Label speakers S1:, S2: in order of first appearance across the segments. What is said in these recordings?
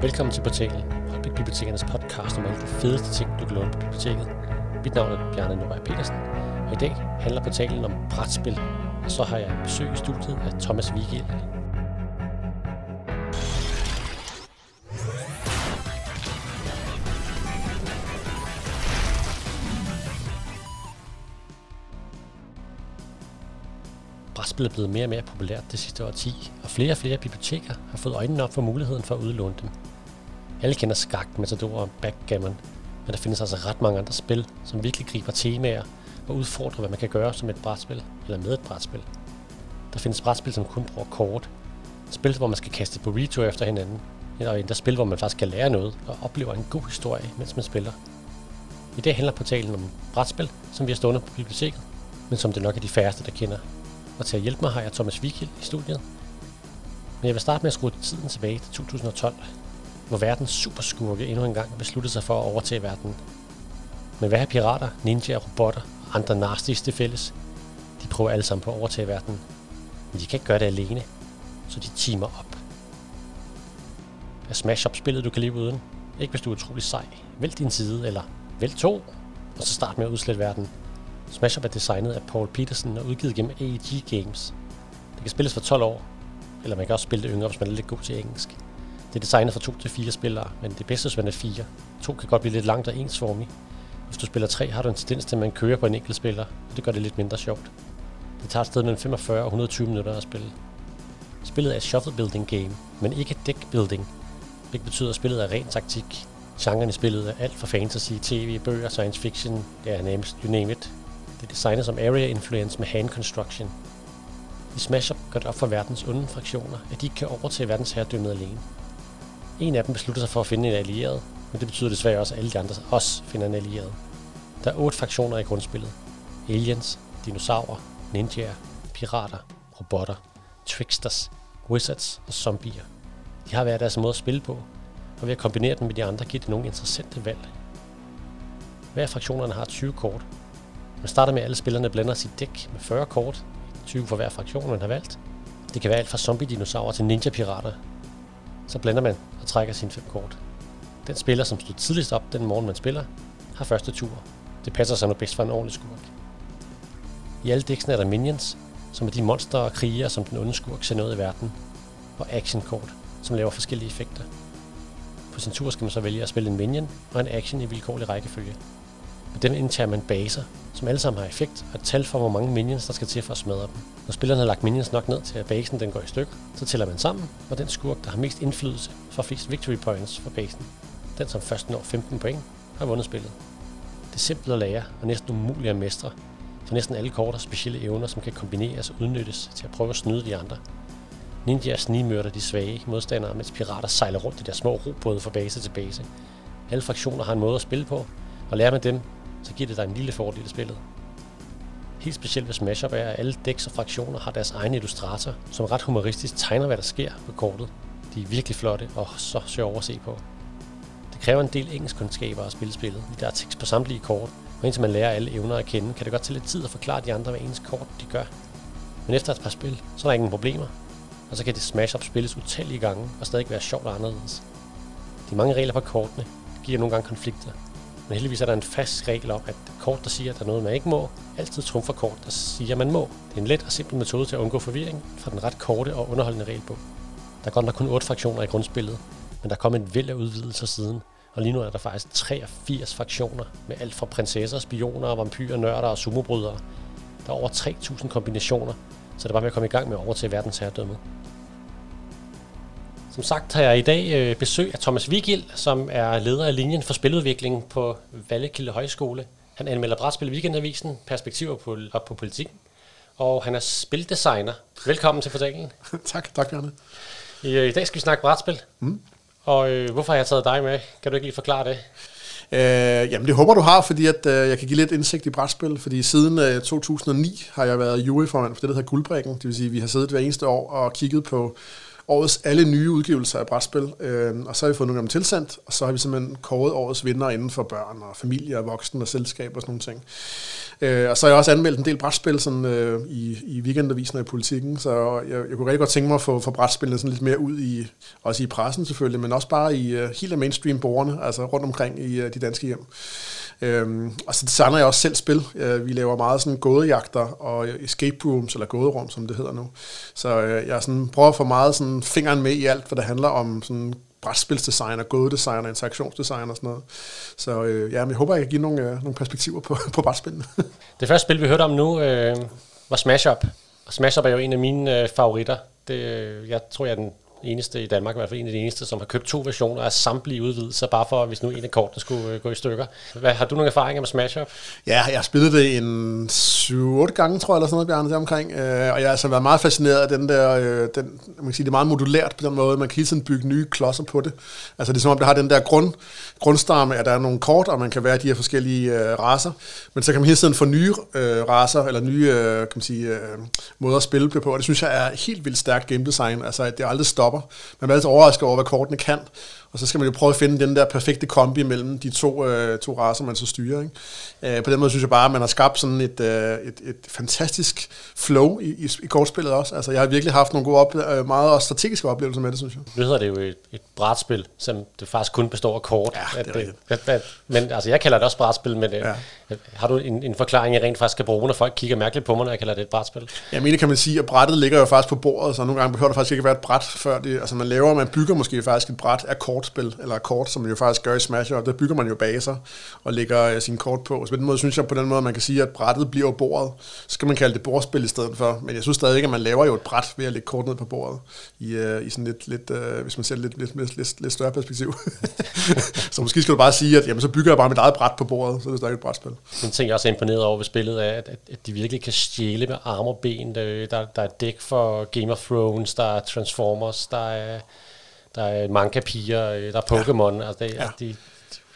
S1: Velkommen til portalen, Holbæk Bibliotekernes podcast om alle de fedeste ting, du kan låne på biblioteket. Mit navn er Bjarne Norberg Petersen, og i dag handler portalen om brætspil. Og så har jeg besøg i studiet af Thomas Vigil. Brætspil er blevet mere og mere populært det sidste årti, flere og flere biblioteker har fået øjnene op for muligheden for at udlåne dem. Alle kender skak, matador og backgammon, men der findes altså ret mange andre spil, som virkelig griber temaer og udfordrer, hvad man kan gøre som et brætspil, eller med et brætspil. Der findes brætspil, som kun bruger kort. Spil, hvor man skal kaste på retur efter hinanden. Og endda spil, hvor man faktisk kan lære noget og oplever en god historie, mens man spiller. I dag handler portalen om brætspil, som vi har stående på biblioteket, men som det nok er de færreste, der kender. Og til at hjælpe mig har jeg Thomas Vikild i studiet. Men jeg vil starte med at skrue tiden tilbage til 2012, hvor verdens superskurke endnu engang besluttede sig for at overtage verden. Men hvad har pirater, ninja, robotter og andre nasties til fælles? De prøver alle sammen på at overtage verden. Men de kan ikke gøre det alene, så de timer op. Er Smash Up spillet, du kan leve uden? Ikke hvis du er utrolig sej. Vælg din side, eller vælg to, og så start med at udslette verden. Smash Up er designet af Paul Peterson og udgivet gennem AEG Games. Det kan spilles for 12 år, eller man kan også spille det yngre, hvis man er lidt god til engelsk. Det er designet for 2 til 4 spillere, men det bedste, hvis man er 4. 2 kan godt blive lidt langt og ensformig. Hvis du spiller tre, har du en tendens til, at man kører på en enkelt spiller, og det gør det lidt mindre sjovt. Det tager et sted mellem 45 og 120 minutter at spille. Spillet er et shuffle building game, men ikke deck building, hvilket betyder, at spillet er ren taktik. Genren i spillet er alt fra fantasy, tv, bøger, science fiction, ja, nærmest you name it. Det er designet som area influence med hand construction. I Smash Up gør det op for verdens onde fraktioner, at de ikke kan overtage verdensherredømmet alene. En af dem beslutter sig for at finde en allieret, men det betyder desværre også, at alle de andre også finder en allieret. Der er otte fraktioner i grundspillet. Aliens, dinosaurer, ninjaer, pirater, robotter, tricksters, wizards og zombier. De har hver deres måde at spille på, og ved at kombinere dem med de andre giver det nogle interessante valg. Hver af fraktionerne har 20 kort. Man starter med, at alle spillerne blander sit dæk med 40 kort, 20 for hver fraktion, man har valgt. Det kan være alt fra zombie-dinosaurer til ninja-pirater. Så blander man og trækker sine fem kort. Den spiller, som stod tidligst op den morgen, man spiller, har første tur. Det passer sig nu bedst for en ordentlig skurk. I alle dæksene er der minions, som er de monster og krigere, som den onde skurk ser noget i verden, og actionkort, som laver forskellige effekter. På sin tur skal man så vælge at spille en minion og en action i vilkårlig rækkefølge. Med den indtager man baser, som alle sammen har effekt, og tal for, hvor mange minions, der skal til for at smadre dem. Når spillerne har lagt minions nok ned til, at basen den går i stykker, så tæller man sammen, og den skurk, der har mest indflydelse, får flest victory points for basen. Den, som først når 15 point, har vundet spillet. Det er simpelt at lære, og næsten umuligt at mestre, for næsten alle kort har specielle evner, som kan kombineres og udnyttes til at prøve at snyde de andre. Ninjaer snigmørder de svage modstandere, mens pirater sejler rundt i deres små robåde fra base til base. Alle fraktioner har en måde at spille på, og lærer man dem, så giver det dig en lille fordel i spillet. Helt specielt ved Smash Up er, at alle dæks og fraktioner har deres egen illustrator, som ret humoristisk tegner, hvad der sker på kortet. De er virkelig flotte og så sjove at se på. Det kræver en del engelskkundskaber at spille spillet, fordi der er tekst på samtlige kort, og indtil man lærer alle evner at kende, kan det godt tage lidt tid at forklare de andre, hvad ens kort de gør. Men efter et par spil, så er der ingen problemer, og så kan det Smash Up spilles utallige gange og stadig være sjovt og anderledes. De mange regler på kortene giver nogle gange konflikter, men heldigvis er der en fast regel om, at kort, der siger, at der er noget, man ikke må, altid trumfer kort, der siger, at man må. Det er en let og simpel metode til at undgå forvirring fra den ret korte og underholdende regelbog. Der er godt nok kun 8 fraktioner i grundspillet, men der kom en væld af udvidelser siden, og lige nu er der faktisk 83 fraktioner med alt fra prinsesser, spioner, vampyrer, nørder og sumobrydere. Der er over 3.000 kombinationer, så det er bare med at komme i gang med over til verdensherredømmet. Som sagt har jeg i dag øh, besøg af Thomas Vigild, som er leder af linjen for spiludvikling på Vallekilde Højskole. Han anmelder brætspil i Weekendavisen, perspektiver på, op på politik, og han er spildesigner. Velkommen til portalen.
S2: tak, tak Bjarne.
S1: I, øh, I dag skal vi snakke brætspil. Mm. Og øh, hvorfor har jeg taget dig med? Kan du ikke lige forklare det?
S2: Øh, jamen det håber du har, fordi at, øh, jeg kan give lidt indsigt i brætspil, fordi siden øh, 2009 har jeg været juryformand for det, der hedder Guldbrækken. Det vil sige, at vi har siddet hver eneste år og kigget på årets alle nye udgivelser af brætspil, øh, og så har vi fået nogle af dem tilsendt, og så har vi simpelthen kåret årets vinder inden for børn og familie og voksne og selskab og sådan nogle ting. Øh, og så har jeg også anmeldt en del brætspil sådan, øh, i, i weekendavisen og i politikken, så jeg, jeg kunne rigtig godt tænke mig at få, få brætspillene sådan lidt mere ud i, også i pressen selvfølgelig, men også bare i uh, helt mainstream borgerne, altså rundt omkring i uh, de danske hjem. Øhm, og så designer jeg også selv spil. Øh, vi laver meget sådan gådejagter og escape rooms, eller gåderum, som det hedder nu. Så øh, jeg sådan prøver at få meget sådan fingeren med i alt, hvad det handler om sådan brætspilsdesign og gådedesign og interaktionsdesign og sådan noget. Så øh, ja, men jeg håber, jeg kan give nogle, øh, nogle perspektiver på, på brætspillene.
S1: det første spil, vi hørte om nu, øh, var Smash Up. Og Smash Up er jo en af mine øh, favoritter. Det, øh, jeg tror, jeg er den eneste i Danmark, i hvert fald en af de eneste, som har købt to versioner af samtlige udvidelser, bare for, hvis nu en af kortene skulle øh, gå i stykker. Hvad, har du nogle erfaringer med Smash Up?
S2: Ja, jeg har spillet det en 7-8 gange, tror jeg, eller sådan noget, Bjarne, omkring. Øh, og jeg har altså været meget fascineret af den der, øh, den, man kan sige, det er meget modulært på den måde, man kan hele tiden bygge nye klodser på det. Altså det er som om, det har den der grund, grundstamme, at der er nogle kort, og man kan være de her forskellige øh, raser, men så kan man hele tiden få nye øh, raser, eller nye øh, kan man sige, øh, måder at spille på, og det synes jeg er helt vildt stærkt game design, altså at det aldrig stopper. Man er altid overrasket over, hvad kortene kan, og så skal man jo prøve at finde den der perfekte kombi mellem de to, øh, to raser, man så styrer. Ikke? Øh, på den måde synes jeg bare, at man har skabt sådan et, øh, et, et fantastisk flow i, i, i kortspillet også. Altså, jeg har virkelig haft nogle gode ople- øh, meget strategiske oplevelser med det, synes jeg.
S1: Nu hedder det jo et, et brætspil, som det faktisk kun består af kort.
S2: Ja, det er
S1: at, at, at, men altså, jeg kalder det også brætspil, men øh, ja. har du en, en forklaring, jeg rent faktisk skal bruge, når folk kigger mærkeligt på mig, når jeg kalder det et brætspil?
S2: Ja, men det kan man sige, at brættet ligger jo faktisk på bordet, så nogle gange behøver det faktisk ikke være et bræt, før det, altså man laver, man bygger måske faktisk et bræt af kortspil, eller kort, som man jo faktisk gør i Smash, og der bygger man jo baser og lægger øh, uh, sine kort på. Så på den måde synes jeg på den måde, man kan sige, at brættet bliver bordet. Så skal man kalde det bordspil i stedet for. Men jeg synes stadig ikke, at man laver jo et bræt ved at lægge kort ned på bordet. I, uh, i sådan lidt, lidt uh, hvis man ser lidt, lidt, lidt, lidt, lidt større perspektiv. så måske skal du bare sige, at jamen, så bygger jeg bare mit eget bræt på bordet, så er det stadig et brætspil.
S1: En ting, jeg også er imponeret over ved spillet, er, at, at de virkelig kan stjæle med arme og ben. Der, der, der er dæk for Game of Thrones, der er Transformers, der er der er manga-piger, øh, der er Pokémon. Ja. Altså det, ja. de,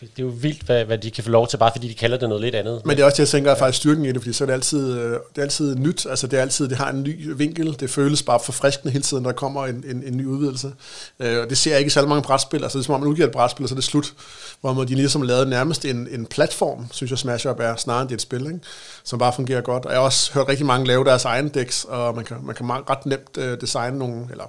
S1: det er jo vildt, hvad, hvad de kan få lov til, bare fordi de kalder det noget lidt andet.
S2: Men det er også det, jeg tænker, er faktisk styrken i det, fordi så er det altid, øh, det er altid nyt, altså det er altid, det har en ny vinkel, det føles bare forfriskende hele tiden, når der kommer en, en, en ny udvidelse. Øh, og det ser jeg ikke i særlig mange brætspil, altså det er som om man udgiver et brætspil, og så er det slut, hvor man de ligesom lavet nærmest en, en platform, synes jeg Smash Up er, snarere end det er et spil, ikke? som bare fungerer godt. Og jeg har også hørt rigtig mange lave deres egen decks, og man kan, man kan ret nemt uh, designe nogle, eller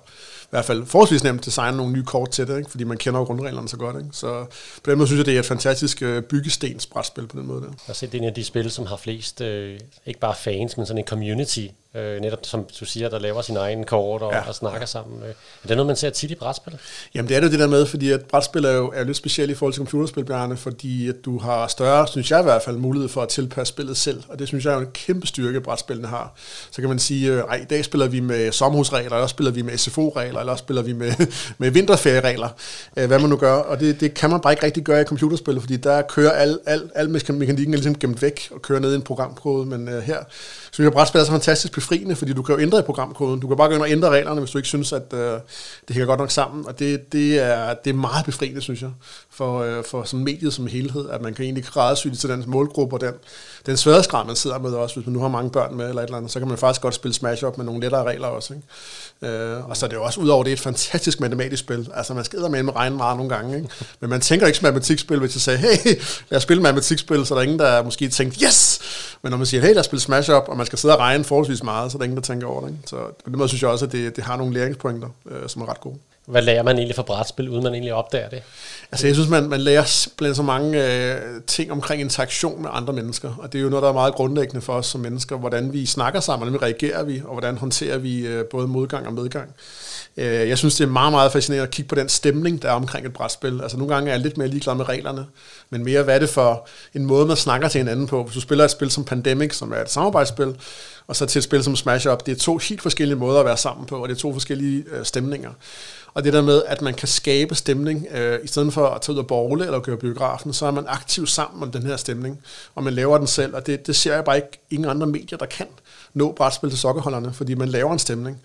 S2: hvert fald forholdsvis nemt designe nogle nye kort til det, ikke? fordi man kender jo grundreglerne så godt. Ikke? Så på den måde synes jeg, det er et fantastisk øh, byggestensbrætspil på den måde. Der. Jeg
S1: har set, det er en af de spil, som har flest, øh, ikke bare fans, men sådan en community, øh, netop som du siger, der laver sin egen kort og, ja. og snakker sammen. Er det noget, man ser tit i brætspil?
S2: Jamen det er det det der med, fordi at brætspil er jo er lidt specielt i forhold til computerspil, Bjarne, fordi at du har større, synes jeg i hvert fald, mulighed for at tilpasse spillet selv, og det synes jeg er en kæmpe styrke, brætspillene har. Så kan man sige, at i dag spiller vi med sommerhusregler, eller også spiller vi med SFO-regler, eller også spiller vi med, med vinterferieregler, øh, hvad man nu gør, og det, det kan man bare ikke rigtig gøre i computerspil, fordi der kører al, al, al mekanikken ligesom gemt væk og kører ned i en programkode, men uh, her synes jeg, brætspil er så fantastisk befriende, fordi du kan jo ændre i programkoden. Du kan bare gå ind og ændre reglerne, hvis du ikke synes, at øh, det hænger godt nok sammen. Og det, det, er, det er meget befriende, synes jeg, for, øh, for sådan mediet som helhed, at man kan egentlig grædesy til den målgruppe og den, den sværdesgrad, man sidder med også. Hvis man nu har mange børn med eller et eller andet, så kan man faktisk godt spille Smash Up med nogle lettere regler også. Ikke? Øh, og så er det jo også, udover det, et fantastisk matematisk spil. Altså, man skider med med regne meget nogle gange, ikke? Men man tænker ikke som matematikspil, hvis jeg sagde, hey, lad os spille matematikspil, så der er ingen, der måske tænkt, yes! Men når man siger, hey, lad os spille Smash Up, og man skal sidde og regne forholdsvis meget, så er der ingen, der tænker over det. Ikke? Så på den måde synes jeg også, at det, det har nogle læringspointer, øh, som er ret gode.
S1: Hvad lærer man egentlig fra brætspil, uden man egentlig opdager det?
S2: Altså jeg synes, man, man lærer blandt så mange øh, ting omkring interaktion med andre mennesker, og det er jo noget, der er meget grundlæggende for os som mennesker, hvordan vi snakker sammen, hvordan vi reagerer vi, og hvordan håndterer vi øh, både modgang og medgang. Øh, jeg synes, det er meget, meget fascinerende at kigge på den stemning, der er omkring et brætspil. Altså nogle gange er jeg lidt mere ligeglad med reglerne, men mere, hvad er det for en måde, man snakker til hinanden på. Hvis du spiller et spil som Pandemic, som er et samarbejdsspil, og så til et spil som Smash Up, det er to helt forskellige måder at være sammen på, og det er to forskellige øh, stemninger. Og det der med, at man kan skabe stemning, øh, i stedet for at tage ud og borgle eller køre biografen, så er man aktiv sammen om den her stemning, og man laver den selv, og det, det ser jeg bare ikke ingen andre medier, der kan nå brætspil til sokkerholderne, fordi man laver en stemning.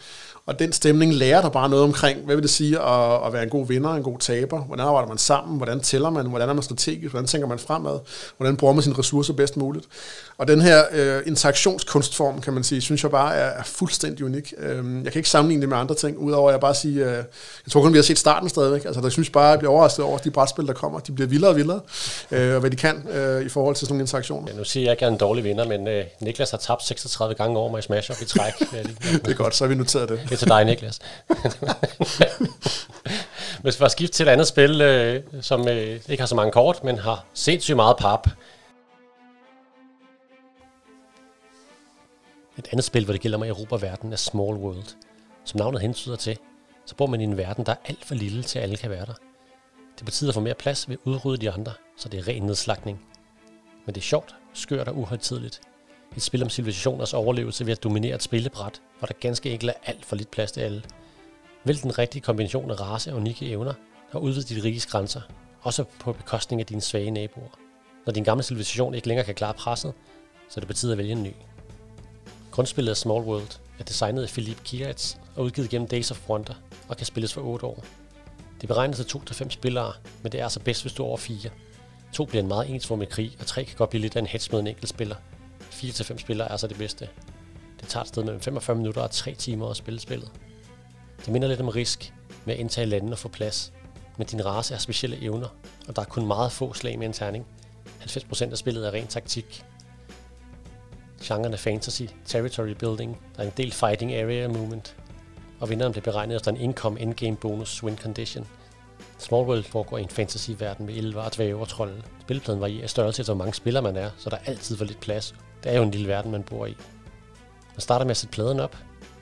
S2: Og den stemning lærer dig bare noget omkring, hvad vil det sige at, at være en god vinder, en god taber, hvordan arbejder man sammen, hvordan tæller man, hvordan er man strategisk, hvordan tænker man fremad, hvordan bruger man sine ressourcer bedst muligt. Og den her øh, interaktionskunstform, kan man sige, synes jeg bare er, er fuldstændig unik. Øh, jeg kan ikke sammenligne det med andre ting, udover at jeg bare sige, øh, jeg tror kun, vi har set starten stadigvæk. Altså, der synes bare, jeg bliver overrasket over de brætspil, der kommer. De bliver vildere og vildere, øh, og hvad de kan øh, i forhold til sådan nogle interaktioner.
S1: Ja, nu siger jeg ikke, at jeg er en dårlig vinder, men øh, Niklas har tabt 36 gange over mig i Smash Up i træk.
S2: det er godt, så har vi noteret det.
S1: Det til dig, Niklas. Hvis vi var skift til et andet spil, øh, som øh, ikke har så mange kort, men har sindssygt meget pap. Et andet spil, hvor det gælder om at verden, er Small World. Som navnet hentyder til, så bor man i en verden, der er alt for lille til, at alle kan være der. Det betyder at få mere plads ved at udrydde de andre, så det er ren nedslagning. Men det er sjovt, skørt og uhøjtidligt. Et spil om civilisationers overlevelse ved at dominere et spillebræt, hvor der ganske enkelt er alt for lidt plads til alle. Vælg den rigtige kombination af race og unikke evner, og udvid dit riges grænser, også på bekostning af dine svage naboer. Når din gamle civilisation ikke længere kan klare presset, så det betyder at vælge en ny. Grundspillet af Small World er designet af Philippe Kiritz og udgivet gennem Days of Wonder og kan spilles for 8 år. Det er beregnet til 2-5 spillere, men det er altså bedst, hvis du er over 4. 2 bliver en meget ensformig krig, og tre kan godt blive lidt af en hedge med en enkelt spiller. 4-5 spillere er så det bedste. Det tager et sted mellem 45 minutter og 3 timer at spille spillet. Det minder lidt om risk med at indtage landet og få plads, men din race er specielle evner, og der er kun meget få slag med en terning. 90% af spillet er ren taktik. Genren er fantasy, territory building, der er en del fighting area movement, og vinderen bliver beregnet efter en income endgame bonus win condition. Small World foregår i en fantasy-verden med elver og dvæve og trolde. Spilpladen varierer i størrelse til, hvor mange spillere man er, så der altid var lidt plads. Det er jo en lille verden, man bor i. Man starter med at sætte pladen op,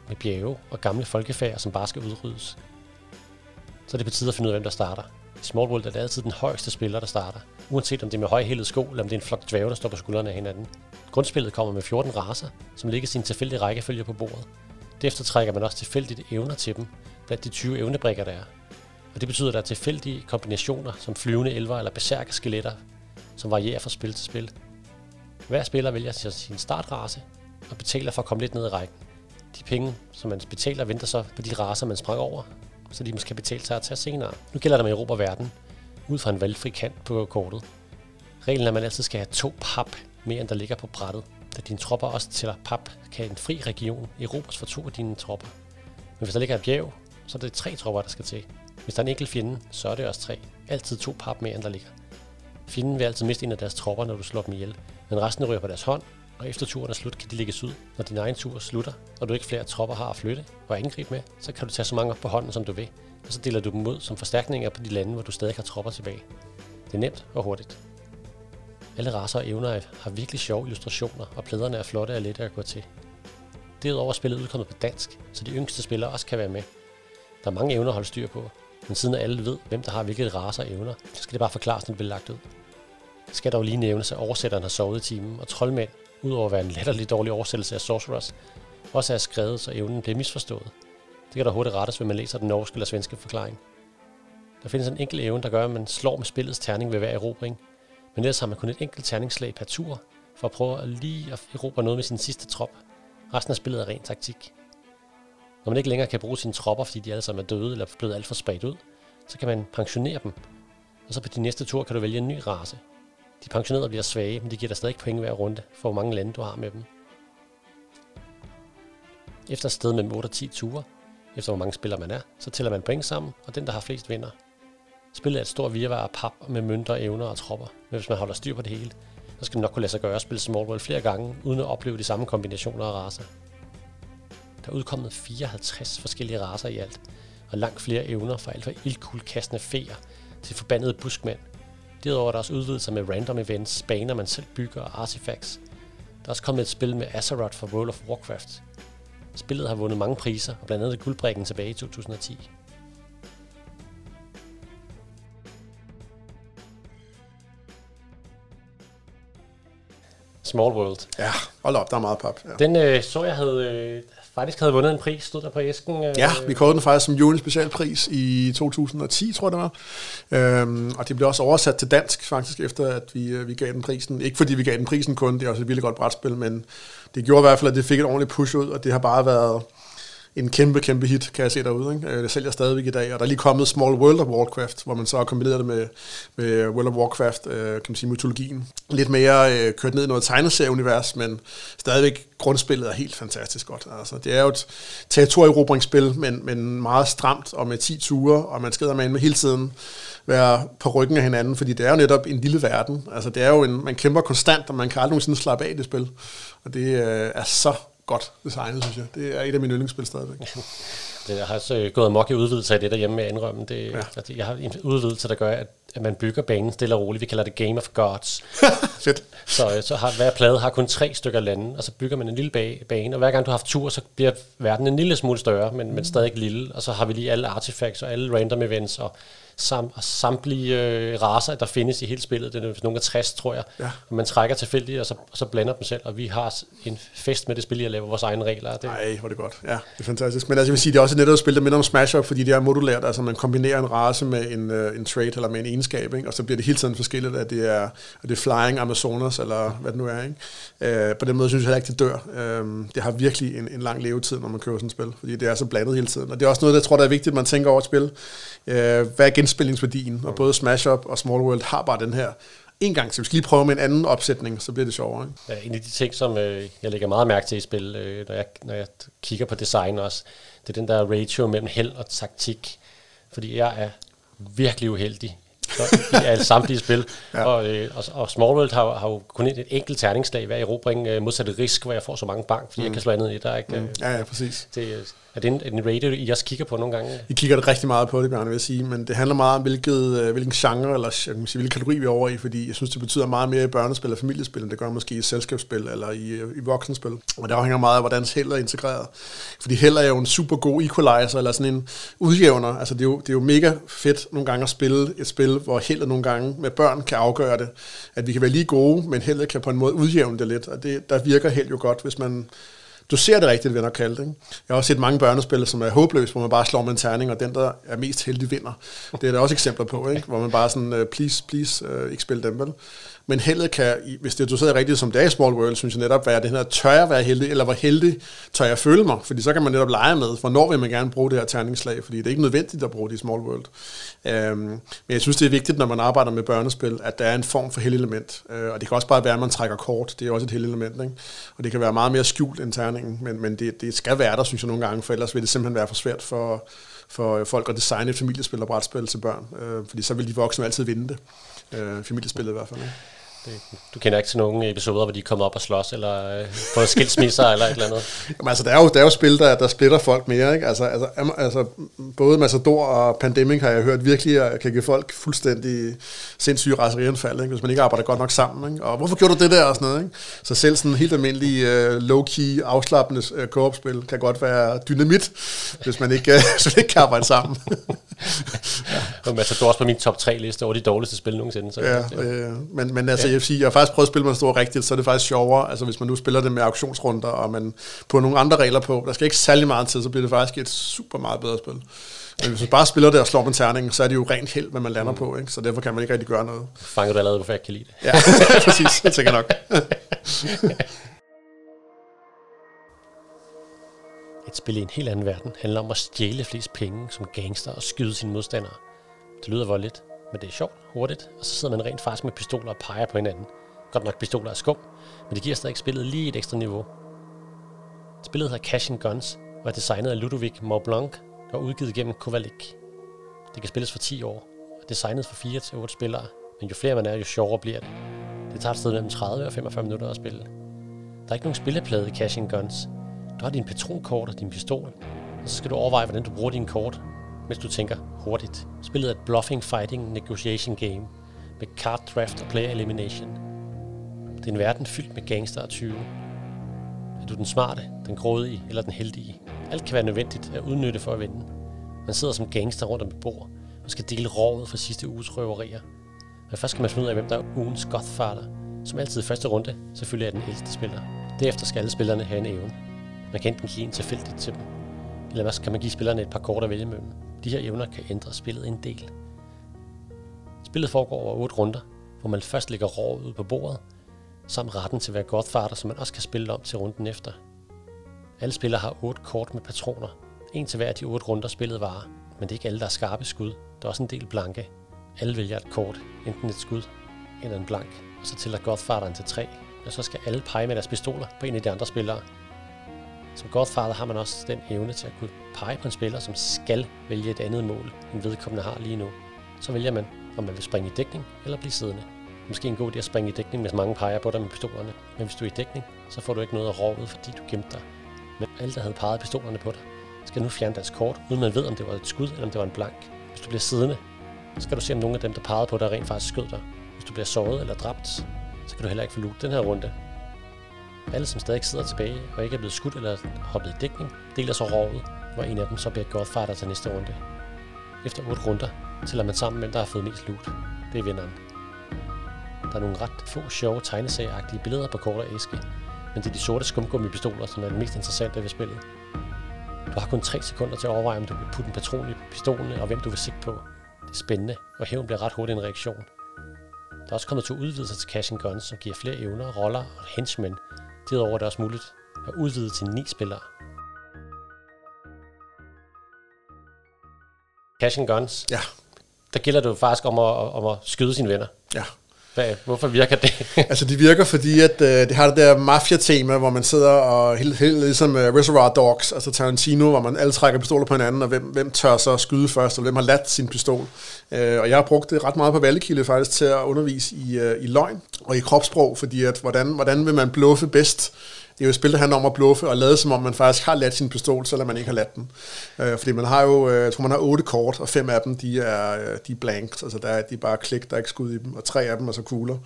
S1: med bjerge og gamle folkefærd, som bare skal udryddes. Så det betyder at finde ud af, hvem der starter. I Small World er det altid den højeste spiller, der starter. Uanset om det er med højhældet sko, eller om det er en flok dvæve, der står på skuldrene af hinanden. Grundspillet kommer med 14 raser, som ligger sin tilfældige rækkefølge på bordet. Derefter trækker man også tilfældigt evner til dem, blandt de 20 evnebrikker, der er. Og det betyder, at der er tilfældige kombinationer, som flyvende elver eller besærke skeletter, som varierer fra spil til spil. Hver spiller vælger sin startrace og betaler for at komme lidt ned i rækken. De penge, som man betaler, venter så på de raser, man sprang over, så de måske kan betale sig at tage senere. Nu gælder det med Europa verden, ud fra en valgfri kant på kortet. Reglen er, at man altid skal have to pap mere, end der ligger på brættet. Da dine tropper også tæller pap, kan en fri region erobres for to af dine tropper. Men hvis der ligger et bjerg, så er det tre tropper, der skal til. Hvis der er en enkelt fjende, så er det også tre. Altid to pap mere, end der ligger. Fjenden vil altid miste en af deres tropper, når du slår dem ihjel. Men resten ryger på deres hånd, og efter turen er slut, kan de lægges ud. Når din egen tur slutter, og du ikke flere tropper har at flytte og angribe med, så kan du tage så mange op på hånden, som du vil. Og så deler du dem ud som forstærkninger på de lande, hvor du stadig har tropper tilbage. Det er nemt og hurtigt. Alle raser og evner har virkelig sjove illustrationer, og pladerne er flotte og lette at gå til. Derudover er spillet udkommet på dansk, så de yngste spillere også kan være med. Der er mange evner at holde styr på, men siden alle ved, hvem der har hvilket raser og evner, så skal det bare forklares, når det bliver lagt ud. Skal dog lige nævnes, at oversætteren har sovet i timen, og troldmænd, udover at være en latterlig dårlig oversættelse af Sorcerers, også er skrevet, så evnen bliver misforstået. Det kan der hurtigt rettes, hvis man læser den norske eller svenske forklaring. Der findes en enkelt evne, der gør, at man slår med spillets terning ved hver erobring, men ellers har man kun et enkelt terningsslag per tur, for at prøve at lige at erobre noget med sin sidste trop. Resten af spillet er ren taktik. Når man ikke længere kan bruge sine tropper, fordi de alle sammen er døde eller blevet alt for spredt ud, så kan man pensionere dem. Og så på de næste tur kan du vælge en ny race. De pensionerede bliver svage, men de giver dig stadig point hver runde, for hvor mange lande du har med dem. Efter et sted mellem 8 og 10 ture, efter hvor mange spillere man er, så tæller man point sammen, og den, der har flest, vinder. Spillet er et stort virvar af pap med mønter, evner og tropper, men hvis man holder styr på det hele, så skal man nok kunne lade sig gøre at spille Small World flere gange, uden at opleve de samme kombinationer af raser. Der er udkommet 54 forskellige raser i alt, og langt flere evner fra alt fra ildkuldkastende feer til forbandede buskmænd. Derudover er der også udvidelser med random events, baner man selv bygger og artifacts. Der er også kommet et spil med Azeroth fra World of Warcraft. Spillet har vundet mange priser, og blandt andet guldbrækken tilbage i 2010. Small World.
S2: Ja, hold op, der er meget pap. Ja.
S1: Den øh, så jeg havde, øh, faktisk havde vundet en pris, stod der på æsken.
S2: Øh, ja, vi kårede den faktisk som Juli Specialpris i 2010, tror jeg det var. Øhm, og det blev også oversat til dansk faktisk, efter at vi, øh, vi gav den prisen. Ikke fordi vi gav den prisen kun, det er også et vildt godt brætspil, men det gjorde i hvert fald, at det fik et ordentligt push ud, og det har bare været en kæmpe, kæmpe hit, kan jeg se derude. Ikke? Øh, det sælger stadigvæk i dag, og der er lige kommet Small World of Warcraft, hvor man så har kombineret det med, med World of Warcraft, øh, kan man sige, mytologien. Lidt mere øh, kørt ned i noget tegneserieunivers, men stadigvæk grundspillet er helt fantastisk godt. Altså, det er jo et territorierobringsspil, men, men meget stramt og med 10 ture, og man skal med hele tiden være på ryggen af hinanden, fordi det er jo netop en lille verden. Altså, det er jo en, man kæmper konstant, og man kan aldrig nogensinde slappe af i det spil. Og det øh, er så godt designet, synes jeg. Det er et af mine yndlingsspil stadigvæk.
S1: Jeg har så gået amok i udvidelse af det derhjemme med at indrømme. Det, ja. altså, jeg har en udvidelse, der gør, at, at man bygger banen stille og roligt. Vi kalder det Game of Gods.
S2: Fedt.
S1: Så, så har hver plade har kun tre stykker lande, og så bygger man en lille bane, og hver gang du har haft tur, så bliver verden en lille smule større, men, mm. men stadig lille. Og så har vi lige alle artifacts og alle random events og sam, samtlige øh, raser, der findes i hele spillet. Det er nogle af 60, tror jeg. Ja. Man trækker tilfældigt, og så, og så blander dem selv, og vi har en fest med det spil, jeg laver vores egne regler.
S2: Nej, hvor det godt. Ja, det er fantastisk. Men altså, jeg vil sige, det er også netop et spil, der minder om Smash Up, fordi det er modulært. Altså, man kombinerer en race med en, uh, en trait eller med en landskab, ikke? og så bliver det hele tiden forskelligt, at det er, at det er Flying Amazonas, eller hvad det nu er. Ikke? Øh, på den måde synes jeg heller ikke, det dør. Øh, det har virkelig en, en lang levetid, når man kører sådan et spil, fordi det er så blandet hele tiden. Og det er også noget, der jeg tror, der er vigtigt, at man tænker over et spil. Øh, hvad er genspillingsværdien? Og både Smash Up og Small World har bare den her en gang, så vi skal lige prøve med en anden opsætning, så bliver det sjovere. Ikke?
S1: Ja, en af de ting, som øh, jeg lægger meget mærke til i spil, øh, når, jeg, når jeg kigger på design også, det er den der ratio mellem held og taktik. Fordi jeg er virkelig uheldig i alle samtlige spil. ja. og, øh, og, og Small World har, har jo kun et, et enkelt terningslag hver erobring, øh, modsat risk, hvor jeg får så mange bank, fordi mm. jeg kan slå andet i der. Ikke? Mm.
S2: Ja, ja, præcis.
S1: Det, er det en, en radio, I også kigger på nogle gange?
S2: I kigger det rigtig meget på det, Bjarne, vil jeg sige, men det handler meget om, hvilket, øh, hvilken genre, eller jeg kan sige, hvilken kategori vi er over i, fordi jeg synes, det betyder meget mere i børnespil og familiespil, end det gør måske i selskabsspil eller i, øh, i voksenspil. Og det afhænger meget af, hvordan held er integreret. Fordi held er jo en super god equalizer, eller sådan en udjævner. Altså det er, jo, det er jo mega fedt nogle gange at spille et spil, hvor heldet nogle gange med børn kan afgøre det. At vi kan være lige gode, men heldet kan på en måde udjævne det lidt. Og det, der virker held jo godt, hvis man du ser det rigtigt, vil jeg nok kalde det. Ikke? Jeg har også set mange børnespil, som er håbløse, hvor man bare slår med en terning, og den, der er mest heldig, vinder. Det er der også eksempler på, ikke? hvor man bare sådan, øh, please, please, øh, ikke spille dem, vel? Men heldet kan, hvis det er doseret rigtigt som det er i Small World, synes jeg netop være det her, tør jeg være heldig, eller hvor heldig tør jeg føle mig? Fordi så kan man netop lege med, hvornår vil man gerne bruge det her terningslag, fordi det er ikke nødvendigt at bruge det i Small World. Øhm, men jeg synes, det er vigtigt, når man arbejder med børnespil, at der er en form for heldig element. Øh, og det kan også bare være, at man trækker kort. Det er også et heldig element. Ikke? Og det kan være meget mere skjult end terningen, men, men det, det skal være der, synes jeg nogle gange, for ellers vil det simpelthen være for svært for, for folk at designe et familiespil og brætspil til børn. øh, fordi så vil de voksne altid vinde det. Øh, familiespillet i hvert fald. Ikke?
S1: Det, du kender ikke til nogen episoder, hvor de er kommet op og slås, eller øh, fået skilsmisser, eller et eller andet?
S2: Jamen altså, der er jo, der er jo spil, der, der splitter folk mere, ikke? Altså, altså, altså, både Massador og Pandemic har jeg hørt virkelig, at kan give folk fuldstændig sindssyge raserianfald, ikke? Hvis man ikke arbejder godt nok sammen, ikke? Og hvorfor gjorde du det der, og sådan noget, ikke? Så selv sådan helt almindelige øh, low-key, afslappende øh, kan godt være dynamit, hvis man ikke, øh, hvis man ikke kan arbejde sammen
S1: ja. Og Massador også på min top 3 liste over de dårligste spil nogensinde. Så
S2: ja, ja. Øh, men, men altså, ja jeg sige, jeg har faktisk prøvet at spille Matador rigtigt, så er det faktisk sjovere, altså hvis man nu spiller det med auktionsrunder, og man på nogle andre regler på, der skal ikke særlig meget til, så bliver det faktisk et super meget bedre spil. Men hvis man bare spiller det og slår med terning, så er det jo rent held, hvad man lander mm. på, ikke? så derfor kan man ikke rigtig gøre noget.
S1: Fanger du allerede, hvorfor jeg kan lide det.
S2: Ja, præcis, det tænker jeg nok.
S1: At spille i en helt anden verden handler om at stjæle flest penge som gangster og skyde sine modstandere. Det lyder voldeligt, men det er sjovt, hurtigt, og så sidder man rent faktisk med pistoler og peger på hinanden. Godt nok pistoler er skum, men det giver stadig spillet lige et ekstra niveau. Spillet hedder Cash and Guns, og er designet af Ludovic Montblanc og udgivet gennem Kovalik. Det kan spilles for 10 år, og designet for 4 til 8 spillere, men jo flere man er, jo sjovere bliver det. Det tager et sted mellem 30 og 45 minutter at spille. Der er ikke nogen spilleplade i Cash and Guns. Du har din patronkort og din pistol, og så skal du overveje, hvordan du bruger dine kort, mens du tænker hurtigt. Spillet er et bluffing fighting negotiation game med card draft og player elimination. Det er en verden fyldt med gangster og 20. Er du den smarte, den grådige eller den heldige? Alt kan være nødvendigt at udnytte for at vinde. Man sidder som gangster rundt om et bord og skal dele rovet fra sidste uges røverier. Men først skal man finde ud af, hvem der er ugens Godfather, som altid i første runde selvfølgelig er den ældste spiller. Derefter skal alle spillerne have en evne. Man kan enten give en tilfældigt til dem, eller også kan man give spillerne et par kort at vælge mellem. De her evner kan ændre spillet en del. Spillet foregår over otte runder, hvor man først lægger rå ud på bordet, samt retten til at være Godfather, som man også kan spille om til runden efter. Alle spillere har otte kort med patroner, En til hver af de otte runder spillet varer, men det er ikke alle, der er skarpe skud. Der er også en del blanke. Alle vælger et kort, enten et skud eller en blank, og så tæller Godfatheren til tre, og så skal alle pege med deres pistoler på en af de andre spillere. Som Godfather har man også den evne til at kunne pege på en spiller, som skal vælge et andet mål, end vedkommende har lige nu. Så vælger man, om man vil springe i dækning eller blive siddende. Måske en god idé at springe i dækning, hvis mange peger på dig med pistolerne. Men hvis du er i dækning, så får du ikke noget at råbe, fordi du gemte dig. Men alle, der havde peget pistolerne på dig, skal nu fjerne deres kort, uden man ved, om det var et skud eller om det var en blank. Hvis du bliver siddende, så skal du se, om nogle af dem, der pegede på dig, rent faktisk skød dig. Hvis du bliver såret eller dræbt, så kan du heller ikke få loot den her runde. Alle, som stadig sidder tilbage og ikke er blevet skudt eller hoppet i dækning, deler så rovet, hvor en af dem så bliver Godfather til næste runde. Efter otte runder tæller man sammen, hvem der har fået mest loot. Det er vinderen. Der er nogle ret få sjove tegneserieagtige billeder på kort og æske, men det er de sorte skumgummi-pistoler, som er det mest interessante ved spillet. Du har kun 3 sekunder til at overveje, om du vil putte en patron i pistolen, og hvem du vil sigte på. Det er spændende, og hævn bliver ret hurtigt en reaktion. Der er også kommet to udvidelser til Cash Guns, som giver flere evner, roller og henchmen. Derudover er det også muligt at udvide til ni spillere. Cash Guns,
S2: Ja,
S1: der gælder det jo faktisk om at, om at skyde sine venner.
S2: ja.
S1: Hvad, hvorfor virker det?
S2: Altså, de virker, fordi at, øh, det har det der mafia-tema, hvor man sidder og helt, helt ligesom uh, Reservoir Dogs, altså Tarantino, hvor man alle trækker pistoler på hinanden, og hvem, hvem tør så skyde først, og hvem har ladt sin pistol. Uh, og jeg har brugt det ret meget på Vallekilde faktisk til at undervise i, uh, i løgn og i kropssprog, fordi at, hvordan, hvordan vil man bluffe bedst det er jo et spil, der handler om at bluffe og lade som om, man faktisk har ladt sin pistol, selvom man ikke har ladt den. Øh, fordi man har jo, øh, jeg tror man har otte kort, og fem af dem, de er, øh, de er blanks, altså der er, de er bare klik, der er ikke skud i dem, og tre af dem er så kugler.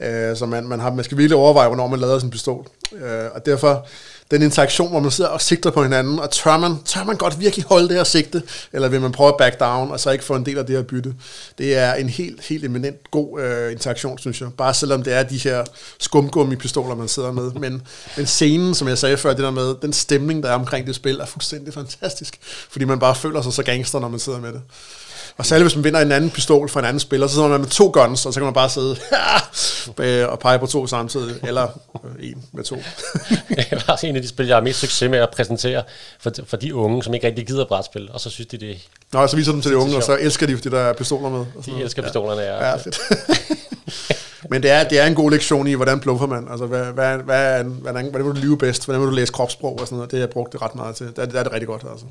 S2: Øh, så man, man, har, man skal virkelig overveje, hvornår man lader sin pistol. Øh, og derfor, den interaktion, hvor man sidder og sigter på hinanden, og tør man, tør man godt virkelig holde det her sigte, eller vil man prøve at back down, og så ikke få en del af det her bytte. Det er en helt, helt eminent god øh, interaktion, synes jeg. Bare selvom det er de her skumgummi-pistoler, man sidder med. Men, men scenen, som jeg sagde før, det der med, den stemning, der er omkring det spil, er fuldstændig fantastisk. Fordi man bare føler sig så gangster, når man sidder med det. Og særligt hvis man vinder en anden pistol fra en anden spiller, så sidder man med to guns, og så kan man bare sidde og pege på to samtidig, eller øh, en med to.
S1: det er også en af de spil, jeg har mest succes med at præsentere for, for de unge, som ikke rigtig gider brætspil, og så synes de det...
S2: Nå, så viser dem til de unge, og så elsker de, fordi der er pistoler med. Og
S1: de elsker pistolerne, ja.
S2: Ja, fedt. Men det er, det er en god lektion i, hvordan bluffer man. Altså, hvad, hvad, hvad, hvordan, hvordan vil du lyve bedst? Hvordan vil du læse kropssprog og sådan noget? Det har jeg brugt det ret meget til. Der, der er det rigtig godt, altså.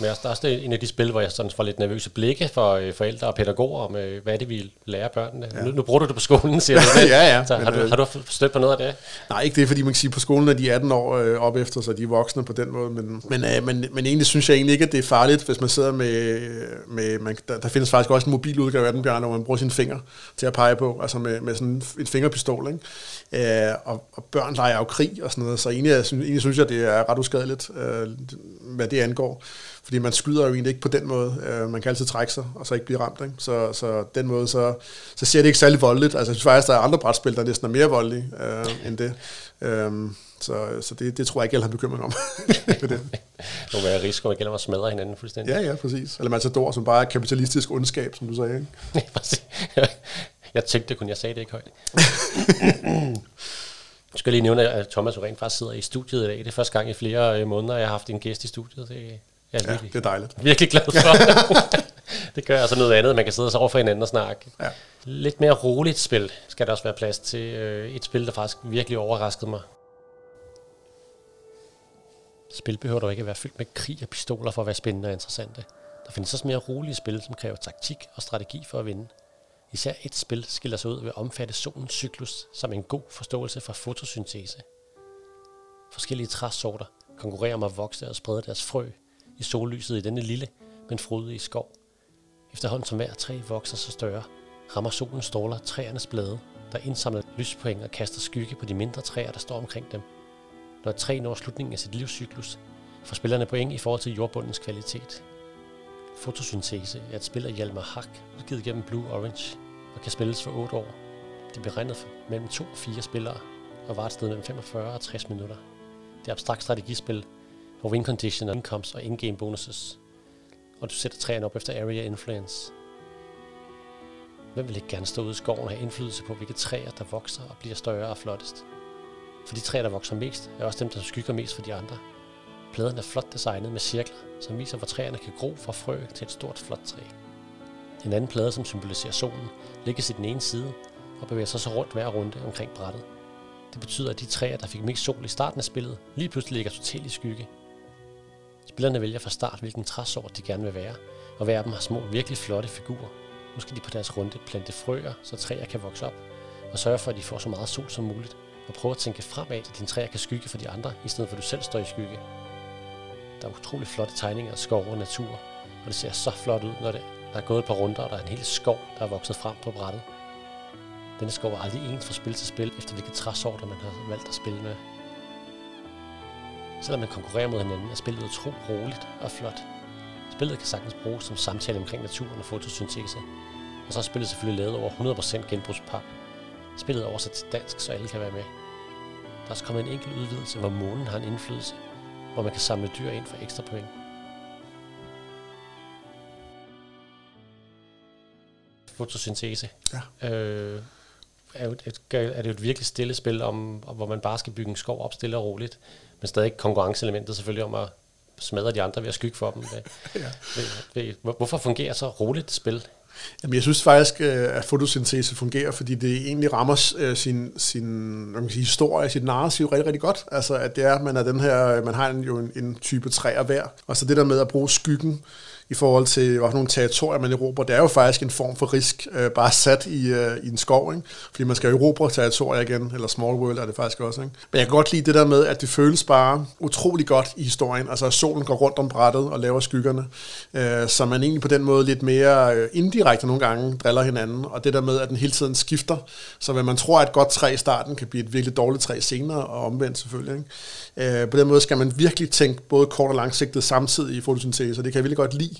S1: Men der er også en af de spil, hvor jeg sådan får lidt nervøse blikke for øh, forældre og pædagoger om, øh, hvad er det, vi lærer børnene. Ja. Nu, nu bruger du det på skolen, siger du.
S2: ja, ja.
S1: Så har, du, har du stødt på noget af det?
S2: Nej, ikke det, fordi man kan sige, på skolen er de 18 år øh, op efter, så de er voksne på den måde. Men, men, øh, men, men egentlig synes jeg egentlig ikke, at det er farligt, hvis man sidder med... med man, der, der findes faktisk også en mobil udgave af den, Bjørn, hvor man bruger sine fingre til at pege på, altså med, med sådan en fingerpistol, ikke? Øh, og, og børn leger jo krig og sådan noget, så egentlig, jeg synes, egentlig synes jeg, det er ret uskadeligt, øh, hvad det angår. Fordi man skyder jo egentlig ikke på den måde. Øh, man kan altid trække sig, og så ikke blive ramt. Ikke? Så, så den måde, så, så ser det ikke særlig voldeligt. Altså, jeg synes faktisk, der er andre brætspil, der næsten er mere voldelige øh, end det. Øh, så så det, det tror jeg ikke, jeg har bekymring om.
S1: det. det må være risiko, at at smadre hinanden fuldstændig.
S2: Ja, ja, præcis. Eller Matador, som bare er kapitalistisk ondskab, som du sagde. Ikke?
S1: jeg tænkte kun, jeg sagde det ikke højt. Jeg skal lige nævne, at Thomas jo rent faktisk sidder i studiet i dag. Det er første gang i flere øh, måneder, jeg har haft en gæst i studiet. Det,
S2: jeg er ja, det er dejligt.
S1: Virkelig glad for. det gør altså noget andet, man kan sidde sig over for hinanden og snakke. Ja. Lidt mere roligt spil skal der også være plads til. Øh, et spil, der faktisk virkelig overraskede mig. Spil behøver dog ikke at være fyldt med krig og pistoler for at være spændende og interessante. Der findes også mere rolige spil, som kræver taktik og strategi for at vinde. Især et spil skiller sig ud ved at omfatte solens cyklus som en god forståelse for fotosyntese. Forskellige træsorter konkurrerer om at vokse og sprede deres frø i sollyset i denne lille, men frodige skov. Efterhånden som hver træ vokser så større, rammer solens stråler træernes blade, der indsamler lyspoeng og kaster skygge på de mindre træer, der står omkring dem. Når et træ når slutningen af sit livscyklus, får spillerne point i forhold til jordbundens kvalitet. Fotosyntese er et spil af Hjalmar Hack, udgivet gennem Blue Orange, og kan spilles for 8 år. Det er beregnet for mellem 2 og 4 spillere, og var et sted mellem 45 og 60 minutter. Det er abstrakt strategispil, for win condition og incomes og in-game bonuses, og du sætter træerne op efter area influence. Hvem vil ikke gerne stå ude i skoven og have indflydelse på, hvilke træer, der vokser og bliver større og flottest? For de træer, der vokser mest, er også dem, der skygger mest for de andre. Pladen er flot designet med cirkler, som viser, hvor træerne kan gro fra frø til et stort, flot træ. En anden plade, som symboliserer solen, ligger i den ene side og bevæger sig så rundt hver runde omkring brættet. Det betyder, at de træer, der fik mest sol i starten af spillet, lige pludselig ligger totalt i skygge. Spillerne vælger fra start, hvilken træsort de gerne vil være, og hver af dem har små, virkelig flotte figurer. Nu skal de på deres runde plante frøer, så træer kan vokse op, og sørge for, at de får så meget sol som muligt, og prøve at tænke fremad, at dine træer kan skygge for de andre, i stedet for at du selv står i skygge. Der er utrolig flotte tegninger af skov og natur, og det ser så flot ud, når det, der er gået et par runder, og der er en hel skov, der er vokset frem på brættet. Denne skov er aldrig ens fra spil til spil, efter hvilke træsorter man har valgt at spille med. Selvom man konkurrerer mod hinanden, er spillet utro roligt og flot. Spillet kan sagtens bruges som samtale omkring naturen og fotosyntese. Og så er spillet selvfølgelig lavet over 100% genbrugspap. Spillet er oversat til dansk, så alle kan være med. Der er også kommet en enkelt udvidelse, hvor månen har en indflydelse, hvor man kan samle dyr ind for ekstra point. Fotosyntese.
S2: Ja.
S1: Øh, er, jo et, er det jo et virkelig stille spil, om, hvor man bare skal bygge en skov op stille og roligt, men stadig konkurrenceelementet selvfølgelig om at smadre de andre ved at skygge for dem. ja. ved, ved, hvorfor fungerer så roligt spil?
S2: Jamen, jeg synes faktisk, øh, at fotosyntese fungerer, fordi det egentlig rammer øh, sin, sin man kan sige, historie, sit narrativ rigtig, rigtig godt. Altså, at det er, at man, er den her, man har en, jo en, en type træer hver. Og så det der med at bruge skyggen i forhold til, hvad nogle territorier man erobrer. Det er jo faktisk en form for risk, øh, bare sat i, øh, i en skov, ikke? fordi man skal erobre territorier igen, eller small world er det faktisk også. Ikke? Men jeg kan godt lide det der med, at det føles bare utrolig godt i historien, altså at solen går rundt om brættet og laver skyggerne, øh, så man egentlig på den måde lidt mere øh, indirekte nogle gange driller hinanden, og det der med, at den hele tiden skifter, så hvad man tror er et godt træ i starten, kan blive et virkelig dårligt træ senere, og omvendt selvfølgelig. Ikke? Øh, på den måde skal man virkelig tænke både kort og langsigtet samtidig i fotosyntese, og det kan jeg virkelig godt lide.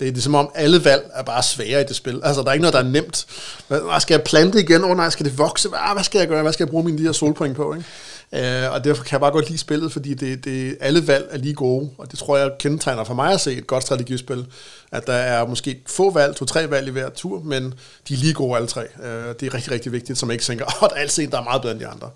S2: Det er ligesom som om alle valg er bare svære i det spil. Altså, der er ikke noget, der er nemt. Hvad, skal jeg plante igen? Åh oh, nej, skal det vokse? Hvad, hvad skal jeg gøre? Hvad skal jeg bruge mine de her solpoint på? Ikke? Øh, og derfor kan jeg bare godt lide spillet, fordi det, det, alle valg er lige gode, og det tror jeg kendetegner for mig at se et godt strategispil, at der er måske få valg, to-tre valg i hver tur, men de er lige gode alle tre. Øh, det er rigtig, rigtig vigtigt, så man ikke tænker, åh, oh, der er altid en, der er meget bedre end de andre.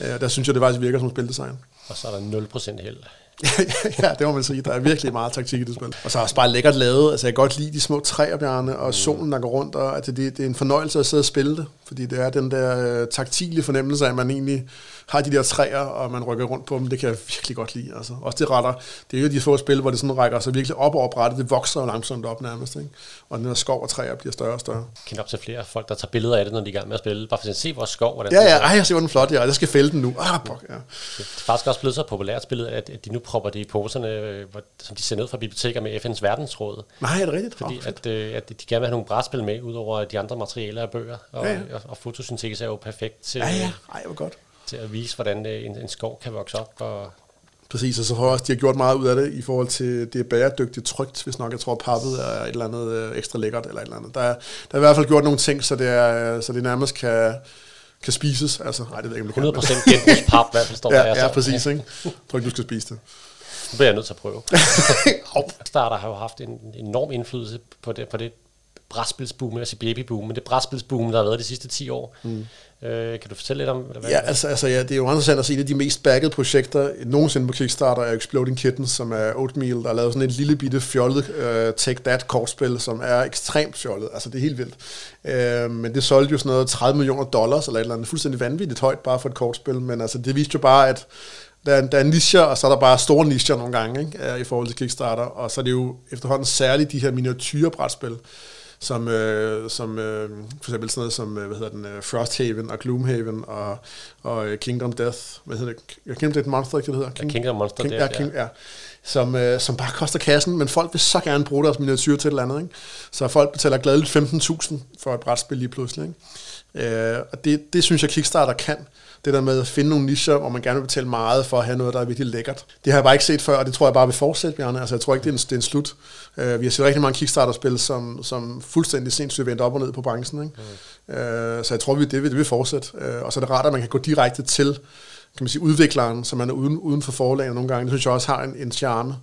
S2: Øh, der synes jeg, det faktisk virker som spildesign.
S1: Og så er der 0% held.
S2: ja, det må man sige. Der er virkelig meget taktik i det spil. Og så er også bare lækkert lavet. Altså, jeg kan godt lide de små træer, Bjarne, og mm. solen, der går rundt. Og, altså, det, det er en fornøjelse at sidde og spille det. Fordi det er den der øh, taktile fornemmelse af, at man egentlig har de der træer, og man rykker rundt på dem. Det kan jeg virkelig godt lide. Altså. Også det retter. Det er jo de få spil, hvor det sådan rækker sig virkelig op over brættet. Det vokser jo langsomt op nærmest. Ikke? Og den der skov og træer bliver større og større. Jeg
S1: kender op til flere folk, der tager billeder af det, når de er i gang med at spille. Bare for at se vores skov.
S2: Hvordan ja, ja. Ej, jeg ser, hvor den flot er. Jeg skal fælde den nu. Ah, pok, ja.
S1: Det er faktisk også blevet så populært spillet, at de nu propper det i poserne, øh, som de sender ud fra biblioteker med FN's verdensråd.
S2: Nej, er det rigtigt?
S1: Fordi oh, at, øh, at de gerne vil have nogle brætspil med, udover de andre materialer og bøger. Og, ja, ja. og, og fotosyntese er jo perfekt til,
S2: ja, ja. Ej, hvor godt.
S1: Til at vise, hvordan øh, en, en skov kan vokse op. Og
S2: Præcis, og så har også, de har gjort meget ud af det i forhold til, det er bæredygtigt trygt, hvis nok jeg tror, pappet er et eller andet øh, ekstra lækkert, eller et eller andet. Der, er, der er i hvert fald gjort nogle ting, så det, er, så det nærmest kan, kan spises. Altså, nej, det ved jeg ikke,
S1: om det 100% genbrugspap, hvad står
S2: ja. Ja, ja, præcis. Ikke? Jeg tror ikke, du skal spise det.
S1: Nu bliver jeg nødt til at prøve. Starter har jo haft en enorm indflydelse på det, på det brætspilsboom, altså babyboom, men det brætspilsboom, der har været de sidste 10 år. Mm. Øh, kan du fortælle lidt om hvad
S2: Ja, altså, altså ja, det er jo interessant at se, at de mest backede projekter nogensinde på Kickstarter er Exploding Kittens, som er Oatmeal, der har lavet sådan et lille bitte fjollet uh, Take That kortspil, som er ekstremt fjollet. Altså, det er helt vildt. Uh, men det solgte jo sådan noget 30 millioner dollars, eller et eller andet fuldstændig vanvittigt højt bare for et kortspil, men altså, det viste jo bare, at der er, der er nischer, og så er der bare store nischer nogle gange, ikke? i forhold til Kickstarter, og så er det jo efterhånden særligt de her miniatyrbrætspil, som, øh, som øh, for eksempel sådan noget som, øh, hvad hedder den, øh, Frosthaven og Gloomhaven og, og øh, Kingdom Death, hvad hedder det, Kingdom Death Monster, ikke det hedder?
S1: King, ja, Kingdom Monster
S2: King, Death, ja, King, ja. Som, øh, som bare koster kassen, men folk vil så gerne bruge deres miniatyr til et eller andet, ikke? Så folk betaler gladeligt 15.000 for et brætspil lige pludselig, ikke? Øh, og det, det synes jeg Kickstarter kan det der med at finde nogle nischer, hvor man gerne vil betale meget for at have noget, der er virkelig lækkert. Det har jeg bare ikke set før, og det tror jeg bare vil fortsætte, Bjarne. Altså, jeg tror ikke, det er en, det er en slut. Uh, vi har set rigtig mange Kickstarter-spil, som, som fuldstændig sindssygt vendt op og ned på branchen. Ikke? Mm. Uh, så jeg tror, vi, det, vil, det vil fortsætte. Uh, og så er det rart, at man kan gå direkte til kan man sige, udvikleren, som man er uden, uden for forlaget nogle gange, det synes jeg også har en, en charme,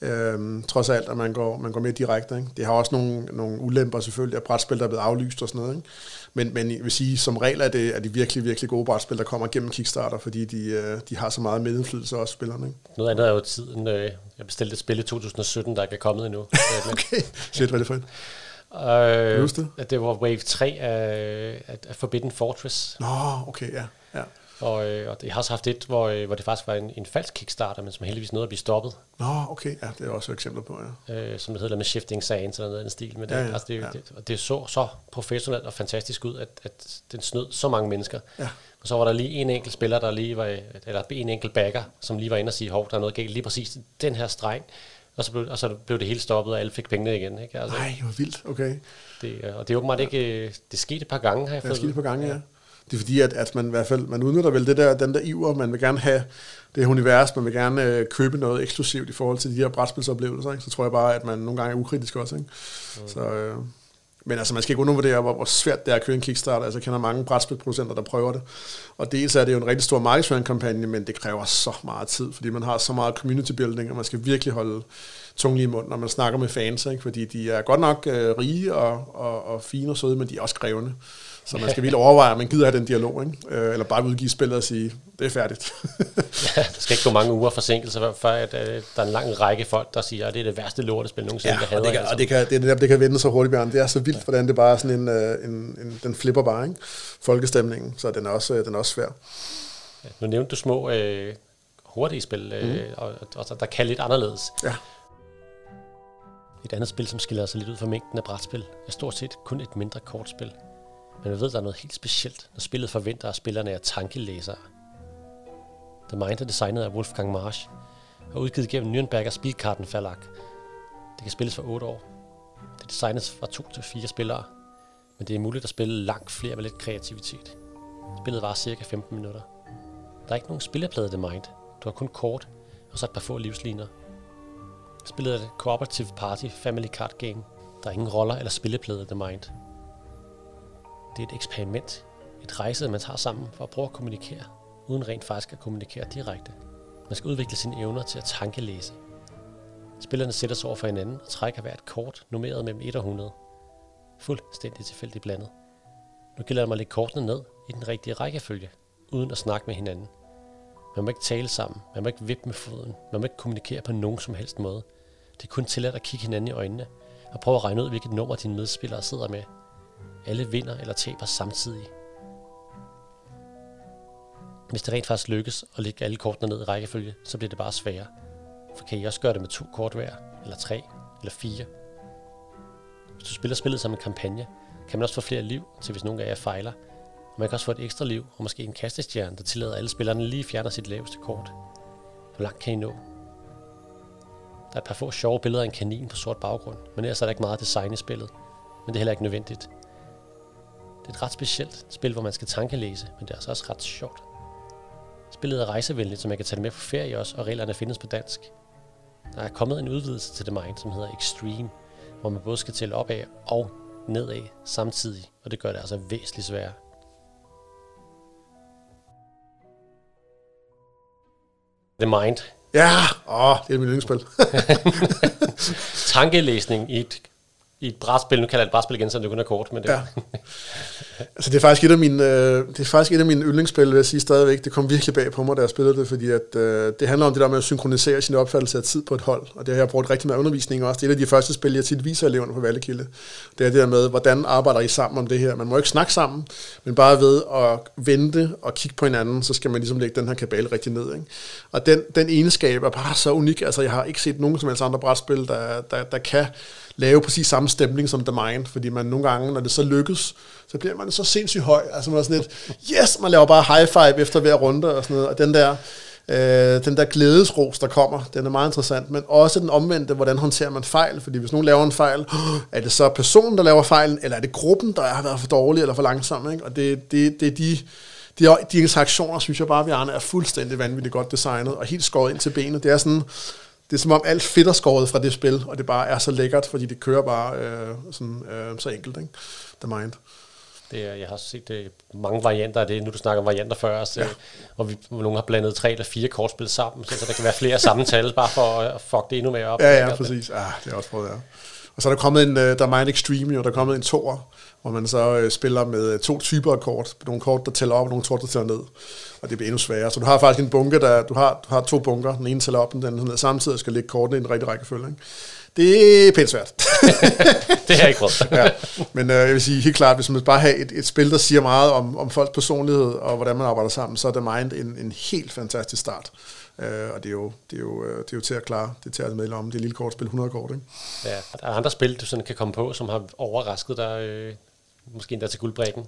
S2: øhm, trods alt, at man går, man går mere direkte. Ikke? Det har også nogle, nogle ulemper selvfølgelig, at brætspil der er blevet aflyst og sådan noget. Ikke? Men, men jeg vil sige, som regel er det, er de virkelig, virkelig gode brætspil, der kommer gennem Kickstarter, fordi de, øh, de har så meget medindflydelse også, spillerne. Ikke?
S1: Noget andet er jo tiden. Øh, jeg bestilte et spil i 2017, der ikke er kommet endnu.
S2: okay, shit, hvad er det for et?
S1: Øh, det? At det var Wave 3 af, af Forbidden Fortress.
S2: Nå, okay, ja. ja.
S1: Og, øh, og jeg har også haft et, hvor, øh, hvor det faktisk var en, en falsk Kickstarter, men som heldigvis nåede at blive stoppet.
S2: Nå, okay, ja, det er også et eksempel på, ja.
S1: Øh, som det hedder med Shifting Sands eller noget den stil. Men det, ja, ja, altså, det, ja. det, det, så så professionelt og fantastisk ud, at, at den snød så mange mennesker. Ja. Og så var der lige en enkelt spiller, der lige var, eller en enkelt backer, som lige var inde og sige, hov, der er noget galt lige præcis den her streng. Og så, blev, og så blev det hele stoppet, og alle fik pengene igen. Ikke?
S2: Altså, Nej, hvor vildt, okay.
S1: Det, og det er åbenbart ikke, det skete et par gange, har jeg
S2: fået. Det skete et par gange, ja. ja. Det er fordi, at, at man i hvert fald, man udnytter vel det der, den der iver, man vil gerne have det her univers, man vil gerne øh, købe noget eksklusivt i forhold til de her brætspilsoplevelser, ikke? så tror jeg bare, at man nogle gange er ukritisk også. Ikke? Mm. Så, øh, men altså, man skal ikke undervurdere, hvor, hvor svært det er at køre en Kickstarter. Altså, jeg kender mange brætspilproducenter, der prøver det. Og dels er det jo en rigtig stor markedsføringskampagne, men det kræver så meget tid, fordi man har så meget community building, og man skal virkelig holde tungen i munden, når man snakker med fans, ikke? fordi de er godt nok øh, rige og, og, og fine og søde, men de er også krævende. Så man skal virkelig overveje, om man gider have den dialog, ikke? Øh, eller bare udgive spillet og sige, det er færdigt.
S1: ja, der skal ikke gå mange uger forsinkelse, før at, øh, der er en lang række folk, der siger, at det er det værste lortespil nogensinde,
S2: ja, og det kan, altså. og det kan, det, det, det kan vende så hurtigt, Bjørn. Det er så vildt, hvordan det bare er sådan en, øh, en, en, den flipper bare, ikke? Folkestemningen, så den er også, den er også svær.
S1: Ja, nu nævnte du små øh, hurtige spil, øh, mm. og, og, der kan lidt anderledes. Ja. Et andet spil, som skiller sig lidt ud fra mængden af brætspil, er stort set kun et mindre kortspil. Men man ved, der er noget helt specielt, når spillet forventer, at spillerne er tankelæsere. The Mind er designet af Wolfgang Marsch og udgivet gennem Nürnberger Spielkarten Verlag. Det kan spilles for 8 år. Det er designet fra 2 til 4 spillere, men det er muligt at spille langt flere med lidt kreativitet. Spillet var cirka 15 minutter. Der er ikke nogen spilleplade The Mind. Du har kun kort, og så et par få livsliner. Spillet er et cooperative party family card game. Der er ingen roller eller spilleplade The Mind. Det er et eksperiment. Et rejse, man tager sammen for at prøve at kommunikere, uden rent faktisk at kommunikere direkte. Man skal udvikle sine evner til at tankelæse. Spillerne sætter sig over for hinanden og trækker hvert kort nummeret mellem 1 og 100. Fuldstændig tilfældigt blandet. Nu gælder det mig at lægge kortene ned i den rigtige rækkefølge, uden at snakke med hinanden. Man må ikke tale sammen, man må ikke vippe med foden, man må ikke kommunikere på nogen som helst måde. Det er kun tilladt at kigge hinanden i øjnene og prøve at regne ud, hvilket nummer dine medspillere sidder med – alle vinder eller taber samtidig. Hvis det rent faktisk lykkes at lægge alle kortene ned i rækkefølge, så bliver det bare sværere. For kan I også gøre det med to kort hver, eller tre, eller fire? Hvis du spiller spillet som en kampagne, kan man også få flere liv til, hvis nogen af jer fejler. Og man kan også få et ekstra liv, og måske en kastestjerne, der tillader alle spillerne lige fjerner sit laveste kort. Hvor langt kan I nå? Der er et par få sjove billeder af en kanin på sort baggrund, men ellers er der ikke meget design i spillet. Men det er heller ikke nødvendigt. Det er et ret specielt spil, hvor man skal tankelæse, men det er altså også ret sjovt. Spillet er rejsevenligt, så man kan tage det med på ferie også, og reglerne findes på dansk. Der er kommet en udvidelse til The Mind, som hedder Extreme, hvor man både skal tælle opad og nedad samtidig, og det gør det altså væsentligt sværere. The Mind.
S2: Ja, åh, det er mit yndlingsspil.
S1: Tankelæsning i et i et brætspil, nu kalder jeg det et brætspil igen, så det kun er kort, men det... Ja.
S2: altså det er faktisk et af mine, øh, det er faktisk et af mine yndlingsspil, vil jeg sige stadigvæk. Det kom virkelig bag på mig, da jeg spillede det, fordi at, øh, det handler om det der med at synkronisere sin opfattelse af tid på et hold, og det har jeg brugt rigtig meget undervisning også. Det er et af de første spil, jeg tit viser eleverne på Vallekilde. Det er det der med, hvordan arbejder I sammen om det her? Man må ikke snakke sammen, men bare ved at vente og kigge på hinanden, så skal man ligesom lægge den her kabale rigtig ned. Ikke? Og den, den egenskab er bare så unik. Altså jeg har ikke set nogen som helst andre brætspil, der, der, der kan lave præcis samme stemning som The Mind, fordi man nogle gange, når det så lykkes, så bliver man så sindssygt høj. Altså man er sådan lidt, yes, man laver bare high five efter hver runde og sådan noget. Og den der, øh, den der glædesros, der kommer, den er meget interessant. Men også den omvendte, hvordan håndterer man fejl? Fordi hvis nogen laver en fejl, er det så personen, der laver fejlen, eller er det gruppen, der har været for dårlig eller for langsom? Ikke? Og det, det, det er de de, de interaktioner, synes jeg bare, vi er fuldstændig vanvittigt godt designet, og helt skåret ind til benet. Det er sådan, det er som om alt fedt er skåret fra det spil, og det bare er så lækkert, fordi det kører bare øh, sådan, øh, så enkelt, ikke? The Mind.
S1: Det er, jeg har set det, mange varianter af det. Nu du snakker om varianter før, så, ja. og vi, nogle har blandet tre eller fire kortspil sammen, så, der kan være flere sammental, bare for at fuck det endnu mere op.
S2: Ja, ja, præcis. Ah, det er også prøvet, ja. Og så er der kommet en, øh, der er Mind Extreme, jo, der er kommet en toer, hvor man så øh, spiller med øh, to typer af kort. Nogle kort, der tæller op, og nogle kort, der tæller ned. Og det bliver endnu sværere. Så du har faktisk en bunke, der, du har, du har to bunker. Den ene tæller op, den anden ned. Samtidig skal lægge kortene i en rigtig rækkefølge. Ikke? Det er pænt svært.
S1: det har jeg ikke prøvet.
S2: ja. Men øh, jeg vil sige helt klart, hvis man bare har et, et spil, der siger meget om, om folks personlighed og hvordan man arbejder sammen, så er det Mind en, en helt fantastisk start. Øh, og det er, jo, det, er jo, øh, det er jo til at klare, det tager med om, det er lille kort spil, 100 kort. Ikke?
S1: Ja, er der andre spil, du sådan kan komme på, som har overrasket dig, øh, måske endda til guldbrækken?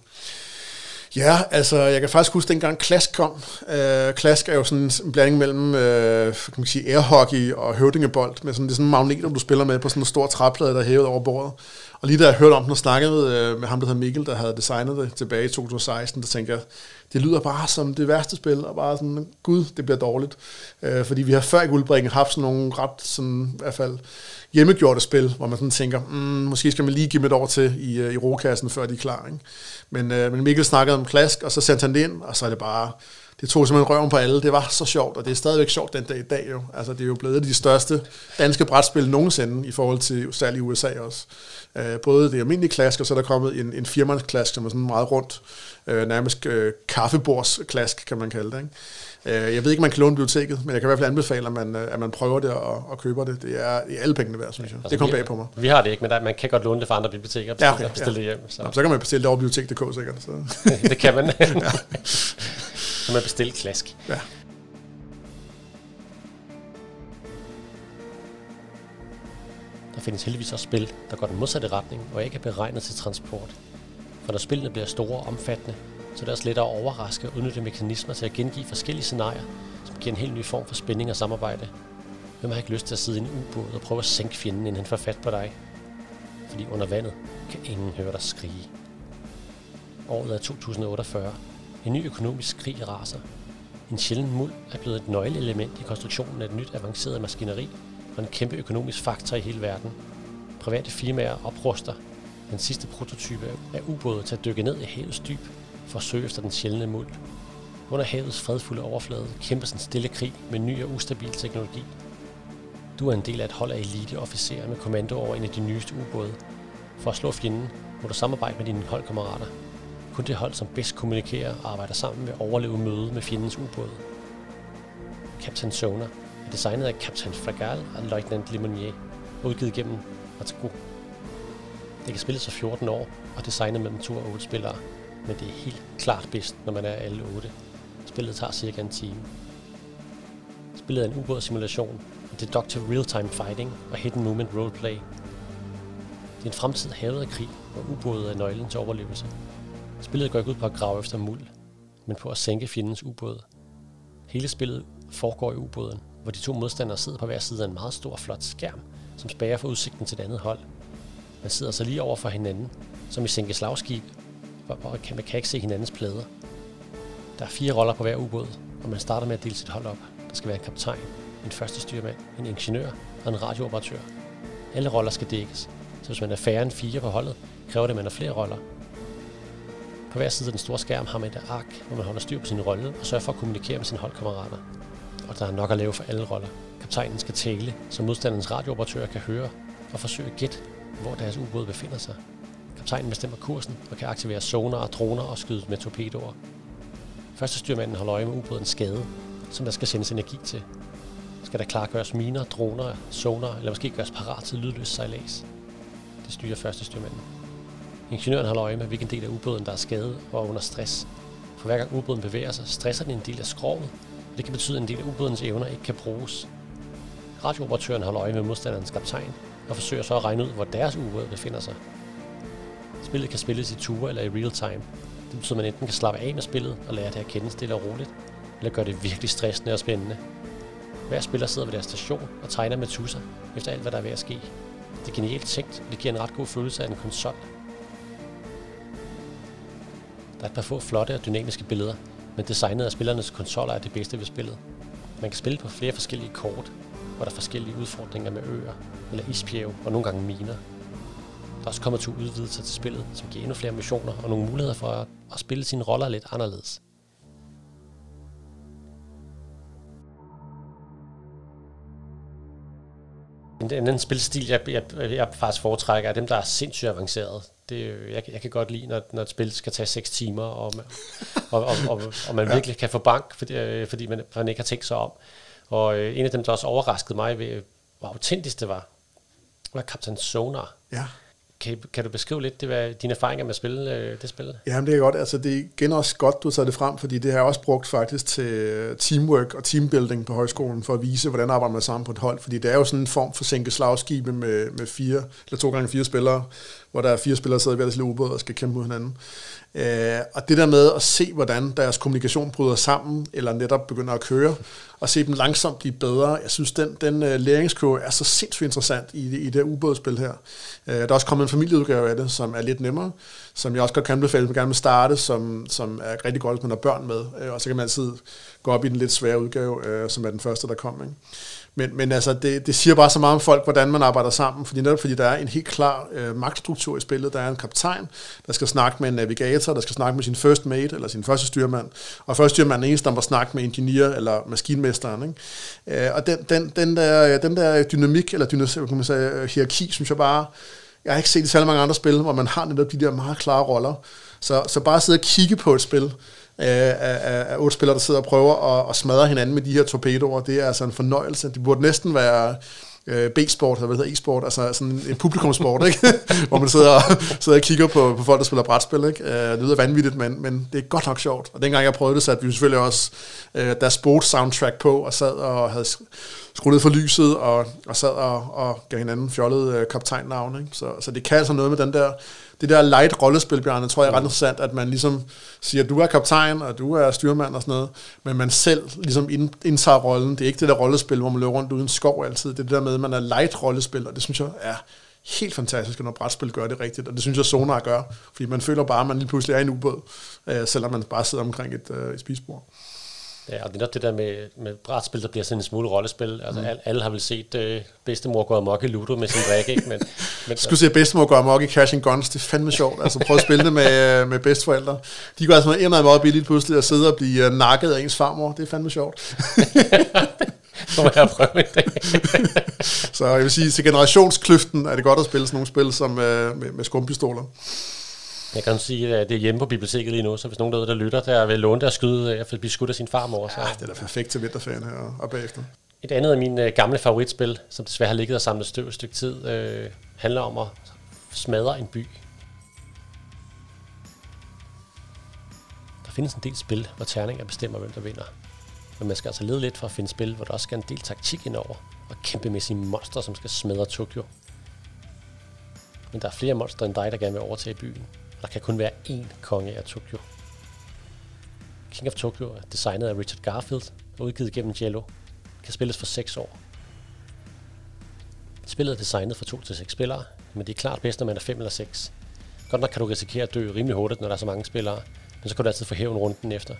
S2: Ja, altså jeg kan faktisk huske, dengang Klask kom. Øh, Klask er jo sådan en blanding mellem øh, kan man sige, airhockey og høvdingebold, med sådan, det er sådan en magnet, du spiller med på sådan en stor træplade, der er hævet over bordet. Og lige da jeg hørte om den og snakkede med, med ham, der hedder Mikkel, der havde designet det tilbage i 2016, der tænkte jeg, det lyder bare som det værste spil, og bare sådan, gud, det bliver dårligt. Øh, fordi vi har før i guldbringen haft sådan nogle ret, sådan, i hvert fald, hjemmegjorte spil, hvor man sådan tænker, mm, måske skal man lige give dem et år til i, øh, i rokassen, før de er klar. Ikke? Men, øh, men Mikkel snakkede om klask, og så sendte han det ind, og så er det bare, det tog simpelthen røven på alle. Det var så sjovt, og det er stadigvæk sjovt den dag i dag jo. Altså, det er jo blevet de største danske brætspil nogensinde, i forhold til særligt USA også. Øh, både det almindelige klask, og så er der kommet en, en firmandsklask, som er sådan meget rundt, øh, nærmest øh, kaffebordsklask, kan man kalde det. Ikke? Øh, jeg ved ikke, om man kan låne biblioteket, men jeg kan i hvert fald anbefale, at man, øh, at man prøver det og, og køber det. Det er i alle pengene værd, synes jeg. Altså, det kommer bag på mig.
S1: Vi har det ikke, men der, man kan godt låne det fra andre biblioteker
S2: ja, okay,
S1: og bestille
S2: ja.
S1: det hjem.
S2: Så. Jamen, så kan man bestille det over bibliotek.dk sikkert. Så.
S1: det kan man. ja. Så man bestille klask.
S2: Ja.
S1: Der findes heldigvis også spil, der går den modsatte retning og ikke er beregnet til transport. For når spillene bliver store og omfattende, så det er også lettere at overraske og udnytte mekanismer til at gengive forskellige scenarier, som giver en helt ny form for spænding og samarbejde. Hvem har ikke lyst til at sidde i en ubåd og prøve at sænke fjenden, inden han får fat på dig? Fordi under vandet kan ingen høre dig skrige. Året er 2048. En ny økonomisk krig raser. En sjælden muld er blevet et nøgleelement i konstruktionen af et nyt avanceret maskineri og en kæmpe økonomisk faktor i hele verden. Private firmaer opruster den sidste prototype af ubåde til at dykke ned i havets dyb for at søge efter den sjældne muld. Under havets fredfulde overflade kæmpes en stille krig med ny og ustabil teknologi. Du er en del af et hold af eliteofficerer med kommando over en af de nyeste ubåde. For at slå fjenden må du samarbejde med dine holdkammerater. Kun det hold, som bedst kommunikerer og arbejder sammen, vil overleve møde med fjendens ubåde. Captain Sona er designet af Captain Fragal og Lieutenant Limonier, udgivet gennem Matsuko. Det kan spilles af 14 år og designet mellem 2 og 8 spillere men det er helt klart bedst, når man er alle otte. Spillet tager cirka en time. Spillet er en ubådssimulation, doctor real-time fighting og hidden movement roleplay. Det er en fremtid havet af krig, hvor ubåde er nøglen til overlevelse. Spillet går ikke ud på at grave efter muld, men på at sænke fjendens ubåd. Hele spillet foregår i ubåden, hvor de to modstandere sidder på hver side af en meget stor flot skærm, som spærer for udsigten til det andet hold. Man sidder så lige over for hinanden, som i sænke slagskib, og man kan ikke se hinandens plader. Der er fire roller på hver ubåd, og man starter med at dele sit hold op. Der skal være en kaptajn, en første styrmand, en ingeniør og en radiooperatør. Alle roller skal dækkes, så hvis man er færre end fire på holdet, kræver det, at man har flere roller. På hver side af den store skærm har man et ark, hvor man holder styr på sin rolle og sørger for at kommunikere med sine holdkammerater. Og der er nok at lave for alle roller. Kaptajnen skal tale, så modstanderens radiooperatører kan høre og forsøge at gætte, hvor deres ubåd befinder sig. Kaptajnen bestemmer kursen og kan aktivere sonar og droner og skyde med torpedoer. Første styrmanden holder øje med ubådens skade, som der skal sendes energi til. Skal der klargøres miner, droner, sonar eller måske gøres parat til lydløs sejlads. Det styrer første styrmanden. Ingeniøren holder øje med, hvilken del af ubåden, der er skadet og under stress. For hver gang ubåden bevæger sig, stresser den en del af skroget, og det kan betyde, at en del af ubådens evner ikke kan bruges. Radiooperatøren holder øje med modstanderens kaptajn og forsøger så at regne ud, hvor deres ubåd befinder sig. Spillet kan spilles i ture eller i real time. Det betyder, at man enten kan slappe af med spillet og lære det at kende stille og roligt, eller gøre det virkelig stressende og spændende. Hver spiller sidder ved deres station og tegner med tusser efter alt, hvad der er ved at ske. Det er genialt tænkt, og det giver en ret god følelse af en konsol. Der er et par få flotte og dynamiske billeder, men designet af spillernes konsoller er det bedste ved spillet. Man kan spille på flere forskellige kort, hvor der er forskellige udfordringer med øer, eller isbjerge og nogle gange miner. Der er også kommet to udvidelser til spillet, som giver endnu flere missioner og nogle muligheder for at, at spille sine roller lidt anderledes. En anden spilstil, jeg, jeg, jeg faktisk foretrækker, er dem, der er sindssygt avanceret. Det, jeg, jeg kan godt lide, når, når et spil skal tage 6 timer, og, og, og, og, og man ja. virkelig kan få bank, fordi, øh, fordi man, man ikke har tænkt sig om. Og øh, en af dem, der også overraskede mig ved, hvor autentisk det var, var Captain Sonar.
S2: Ja.
S1: Kan, kan du beskrive lidt det, hvad, dine erfaringer med at spille øh, det spil?
S2: Jamen det er godt. Altså det er igen også godt, du tager det frem, fordi det har jeg også brugt faktisk til øh, teamwork og teambuilding på højskolen, for at vise, hvordan arbejder man sammen på et hold. Fordi det er jo sådan en form for sænke slagskibe med, med fire, eller to gange fire spillere, hvor der er fire spillere, der sidder i hver deres lille ubåd og skal kæmpe mod hinanden. Øh, og det der med at se, hvordan deres kommunikation bryder sammen, eller netop begynder at køre, og se dem langsomt blive bedre, jeg synes, den, den uh, læringskurve er så sindssygt interessant i, i det her ubådsspil her. Uh, der er også kommet en familieudgave af det, som er lidt nemmere, som jeg også godt kan anbefale, man gerne vil starte, som, som er rigtig godt, hvis man har børn med, uh, og så kan man altid gå op i den lidt svære udgave, uh, som er den første, der kom. Ikke? Men, men altså, det, det siger bare så meget om folk, hvordan man arbejder sammen, fordi netop fordi der er en helt klar øh, magtstruktur i spillet. Der er en kaptajn, der skal snakke med en navigator, der skal snakke med sin first mate, eller sin første styrmand, og første styrmand er eneste, der må snakke med ingeniør eller maskinmesteren. Ikke? Øh, og den, den, den, der, den der dynamik, eller dynamik, kan man sige, øh, hierarki, synes jeg bare, jeg har ikke set i særlig mange andre spil, hvor man har netop de der meget klare roller. Så, så bare sidde og kigge på et spil, af, af, otte spillere, der sidder og prøver at, at smadre hinanden med de her torpedoer. Det er altså en fornøjelse. Det burde næsten være øh, B-sport, eller hvad hedder e-sport, altså sådan en publikumsport, ikke? hvor man sidder og, sidder og kigger på, på folk, der spiller brætspil. Ikke? Øh, det lyder vanvittigt, men, men det er godt nok sjovt. Og dengang jeg prøvede det, satte vi selvfølgelig også øh, der sports soundtrack på, og sad og havde skruet ned for lyset, og, og sad og, og gav hinanden fjollede øh, kaptajnnavn. Ikke? Så, så det kan altså noget med den der det der light rollespil, Bjarne, tror jeg er ret interessant, at man ligesom siger, du er kaptajn, og du er styrmand og sådan noget, men man selv ligesom indtager rollen. Det er ikke det der rollespil, hvor man løber rundt uden skov altid. Det er det der med, at man er light rollespil, og det synes jeg er helt fantastisk, når brætspil gør det rigtigt, og det synes jeg Sonar gør, fordi man føler bare, at man lige pludselig er i en ubåd, øh, selvom man bare sidder omkring et, øh, et spisbord.
S1: Ja, og det er det der med, med brætspil, der bliver sådan en smule rollespil. Altså, mm. alle, alle har vel set øh, bedstemor gå amok i Ludo med sin drik, ikke? Men,
S2: men, Skulle se bedstemor gå amok i Cash and Guns, det er fandme sjovt. Altså, prøv at spille det med, øh, med bedsteforældre. De går altså meget meget billigt pludselig at sidde og blive øh, nakket af ens farmor. Det er fandme sjovt.
S1: Så må jeg prøve det.
S2: Så jeg vil sige, til generationskløften er det godt at spille sådan nogle spil som øh, med, med skumpistoler.
S1: Jeg kan sige, at det er hjemme på biblioteket lige nu, så hvis nogen derude, der lytter, der vil låne der skyde, jeg vil blive skudt af sin farmor. Så.
S2: Ja, det er da perfekt til vinterferien her og bagefter.
S1: Et andet af mine øh, gamle favoritspil, som desværre har ligget og samlet støv et stykke tid, øh, handler om at smadre en by. Der findes en del spil, hvor terninger bestemmer, hvem der vinder. Men man skal altså lede lidt for at finde spil, hvor der også skal en del taktik indover, og kæmpe med sine monster, som skal smadre Tokyo. Men der er flere monster end dig, der gerne vil overtage byen. Der kan kun være én konge af Tokyo. King of Tokyo er designet af Richard Garfield og udgivet gennem Jello. Kan spilles for 6 år. Spillet er designet for 2 til 6 spillere, men det er klart bedst, når man er 5 eller 6. Godt nok kan du risikere at dø rimelig hurtigt, når der er så mange spillere, men så kan du altid få hævn runden efter.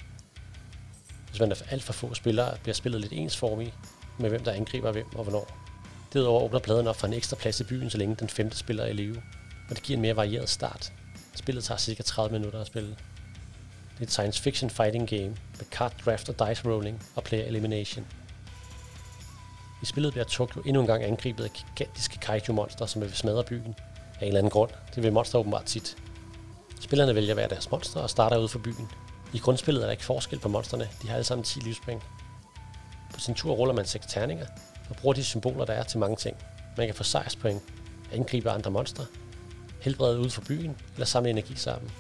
S1: Hvis man er alt for få spillere, bliver spillet lidt ensformigt med hvem der angriber hvem og hvornår. Derudover åbner pladen op for en ekstra plads i byen, så længe den femte spiller er i live, og det giver en mere varieret start. Spillet tager cirka 30 minutter at spille. Det er et science fiction fighting game med card draft og dice rolling og player elimination. I spillet bliver Tokyo endnu en gang angrebet af gigantiske kaiju-monster, som vil smadre byen af en eller anden grund. Det vil monster åbenbart tit. Spillerne vælger hver deres monster og starter ud for byen. I grundspillet er der ikke forskel på monsterne. De har alle sammen 10 livspoint. På sin tur ruller man 6 terninger og bruger de symboler, der er til mange ting. Man kan få sejrspoint, angribe andre monstre, helbrede ud for byen eller samle energi sammen.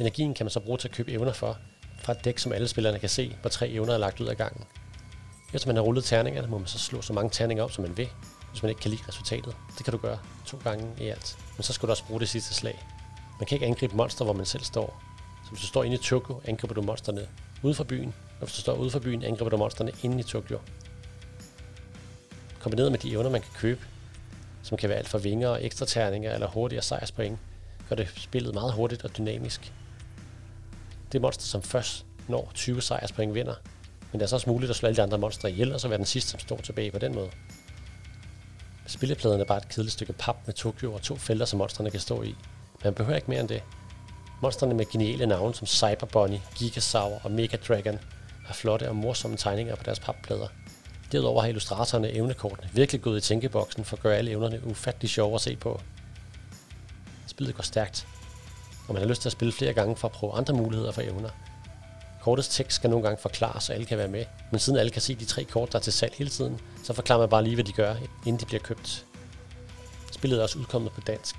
S1: Energien kan man så bruge til at købe evner for, fra et dæk, som alle spillerne kan se, hvor tre evner er lagt ud af gangen. Efter man har rullet terningerne, må man så slå så mange terninger op, som man vil, hvis man ikke kan lide resultatet. Det kan du gøre to gange i alt. Men så skal du også bruge det sidste slag. Man kan ikke angribe monster, hvor man selv står. Så hvis du står inde i Tokyo, angriber du monsterne ude for byen, og hvis du står ude for byen, angriber du monsterne inde i Tokyo. Kombineret med de evner, man kan købe, som kan være alt fra vinger og ekstra terninger eller hurtigere sejrspoint, gør det spillet meget hurtigt og dynamisk. Det monster, som først når 20 sejrspoint vinder, men det er så også muligt at slå alle de andre monstre ihjel, og så være den sidste, som står tilbage på den måde. Spillepladen er bare et kedeligt stykke pap med Tokyo og to felter, som monstrene kan stå i. Men man behøver ikke mere end det. Monstrene med geniale navne som Cyber Bunny, Gigasaur og Mega Dragon har flotte og morsomme tegninger på deres papplader. Derudover har illustratorerne evnekortene virkelig gået i tænkeboksen for at gøre alle evnerne ufattelig sjove at se på. Spillet går stærkt, og man har lyst til at spille flere gange for at prøve andre muligheder for evner. Kortets tekst skal nogle gange forklare, så alle kan være med, men siden alle kan se de tre kort, der er til salg hele tiden, så forklarer man bare lige, hvad de gør, inden de bliver købt. Spillet er også udkommet på dansk.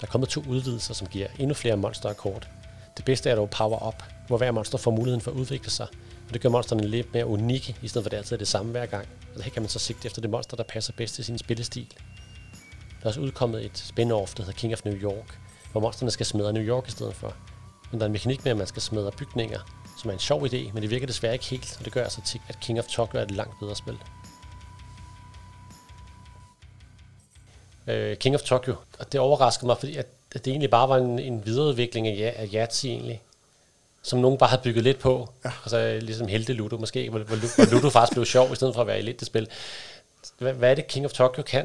S1: Der er kommet to udvidelser, som giver endnu flere monster og kort. Det bedste er dog Power Up, hvor hver monster får muligheden for at udvikle sig, og det gør monsterne lidt mere unikke, i stedet for at det altid er det samme hver gang. Og her kan man så sigte efter det monster, der passer bedst til sin spillestil. Der er også udkommet et spin-off, der hedder King of New York, hvor monsterne skal smadre New York i stedet for. Men der er en mekanik med, at man skal smadre bygninger, som er en sjov idé, men det virker desværre ikke helt, og det gør altså til, at King of Tokyo er et langt bedre spil. Øh, King of Tokyo, og det overraskede mig, fordi at, at det egentlig bare var en, en videreudvikling af, af Yahtzee egentlig, som nogen bare havde bygget lidt på, ja. altså ligesom Helte Ludo måske, hvor, hvor, hvor Ludo faktisk blev sjov, i stedet for at være i lidt det spil. Hvad, hvad er det, King of Tokyo kan?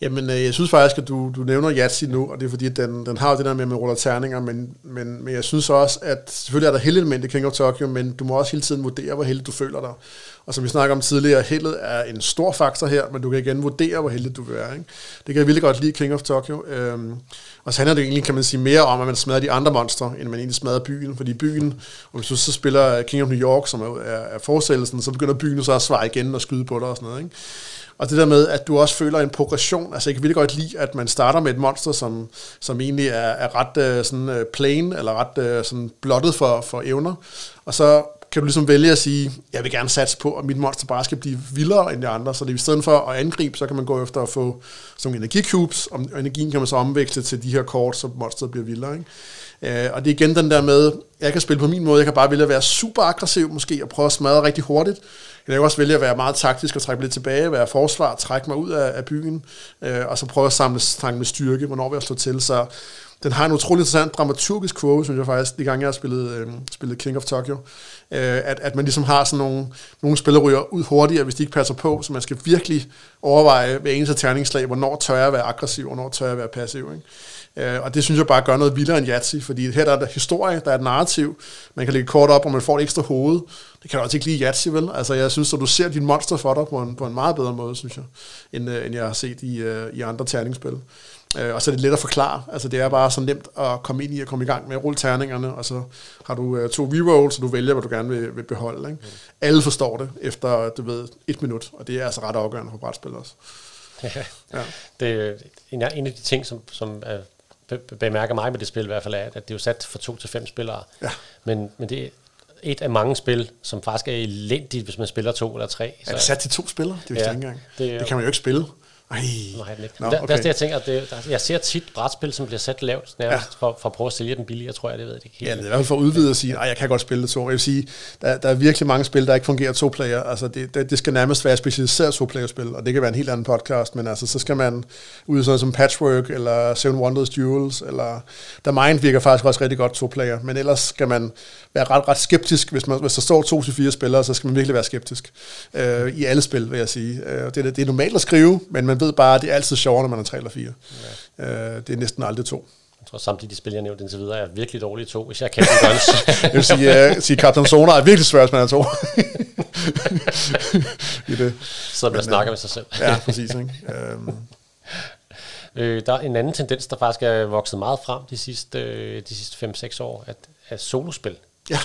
S2: Jamen, øh, jeg synes faktisk, at du, du nævner Yatsi nu, og det er fordi, at den, den har jo det der med, at man ruller terninger, men, men, men jeg synes også, at selvfølgelig er der heldelement i King of Tokyo, men du må også hele tiden vurdere, hvor heldig du føler dig. Og som vi snakker om tidligere, heldet er en stor faktor her, men du kan igen vurdere, hvor heldig du vil være. Ikke? Det kan jeg virkelig godt lide King of Tokyo. Øhm, og så handler det egentlig, kan man sige, mere om, at man smadrer de andre monstre, end man egentlig smadrer byen. Fordi byen, og hvis du så spiller King of New York, som er, er, er forestillelsen, så begynder byen så at svare igen og skyde på dig og sådan noget. Ikke? Og det der med, at du også føler en progression. Altså, jeg kan virkelig godt lide, at man starter med et monster, som, som egentlig er, er ret uh, sådan, uh, plain, eller ret uh, sådan blottet for, for evner. Og så kan du ligesom vælge at sige, jeg vil gerne satse på, at mit monster bare skal blive vildere end de andre. Så det er i stedet for at angribe, så kan man gå efter at få sådan nogle energicubes, og energien kan man så omveksle til de her kort, så monsteret bliver vildere. Ikke? Uh, og det er igen den der med, jeg kan spille på min måde, jeg kan bare vælge at være super aggressiv måske, og prøve at smadre rigtig hurtigt, jeg kan også vælge at være meget taktisk og trække lidt tilbage, være forsvar, trække mig ud af, af byen, øh, og så prøve at samle tanken med styrke, hvornår vi har slået til. Så den har en utrolig interessant dramaturgisk quote, synes jeg faktisk, de gange jeg har spillet, øh, spillet King of Tokyo. Øh, at, at man ligesom har sådan nogle, nogle spillerryger ud hurtigere, hvis de ikke passer på, så man skal virkelig overveje ved eneste terningslag, hvornår tør jeg være aggressiv, hvornår tør jeg være passiv. Ikke? Øh, og det synes jeg bare gør noget vildere end Yahtzee, fordi her der er der historie, der er et narrativ, man kan lægge kort op, og man får et ekstra hoved. Det kan du også ikke lide Yahtzee, vel? Altså jeg synes, at du ser din monster for dig på en, på en meget bedre måde, synes jeg, end, øh, end jeg har set i, øh, i andre terningsspil. Øh, og så er det let at forklare. Altså det er bare så nemt at komme ind i og komme i gang med at rulle terningerne, og så har du øh, to rerolls, så du vælger, hvad du gerne vil, vil beholde. Ikke? Mm. Alle forstår det efter, du ved, et minut, og det er altså ret afgørende for brætspil også.
S1: Ja. Det er en, en af de ting, som, som er bemærker mig med det spil i hvert fald, er, at det er jo sat for to til fem spillere. Ja. Men, men det er et af mange spil, som faktisk er elendigt, hvis man spiller to eller tre.
S2: Så er det sat til to spillere? Det, ja, ikke engang. Det, det kan man jo ikke spille.
S1: Ej. Nej, den ikke. Nå, okay. der, der, jeg tænker, at det, der, jeg ser tit brætspil, som bliver sat lavt nærmest ja. for, for at prøve at sælge dem billigere, tror jeg, det ved jeg ikke helt.
S2: Ja, det er i hvert fald for at udvide og sige, at jeg kan godt spille det to. Jeg vil sige, der, der er virkelig mange spil, der ikke fungerer to player. Altså, det, det, det skal nærmest være specialiseret to player spil, og det kan være en helt anden podcast, men altså, så skal man ud sådan som Patchwork, eller Seven Wonders Duels, eller der Mind virker faktisk også rigtig godt to player, men ellers skal man være ret, ret skeptisk, hvis, man, hvis der står to til fire spillere, så skal man virkelig være skeptisk. Øh, I alle spil, vil jeg sige. Øh, det, er, det er normalt at skrive, men man ved bare, at det er altid sjovere, når man er tre eller fire. Ja. Øh, det er næsten aldrig to.
S1: Jeg tror samtidig de spil, jeg nævnte indtil videre, er virkelig dårlige to, hvis jeg kan den guns.
S2: jeg vil sige, uh, sige Captain Zona er virkelig svært, hvis man er to.
S1: I det. Så man snakker med sig selv.
S2: ja, præcis. Ikke? Um.
S1: Øh, der er en anden tendens, der faktisk er vokset meget frem de sidste, øh, de sidste 5-6 år, at, at solospil.
S2: Ja.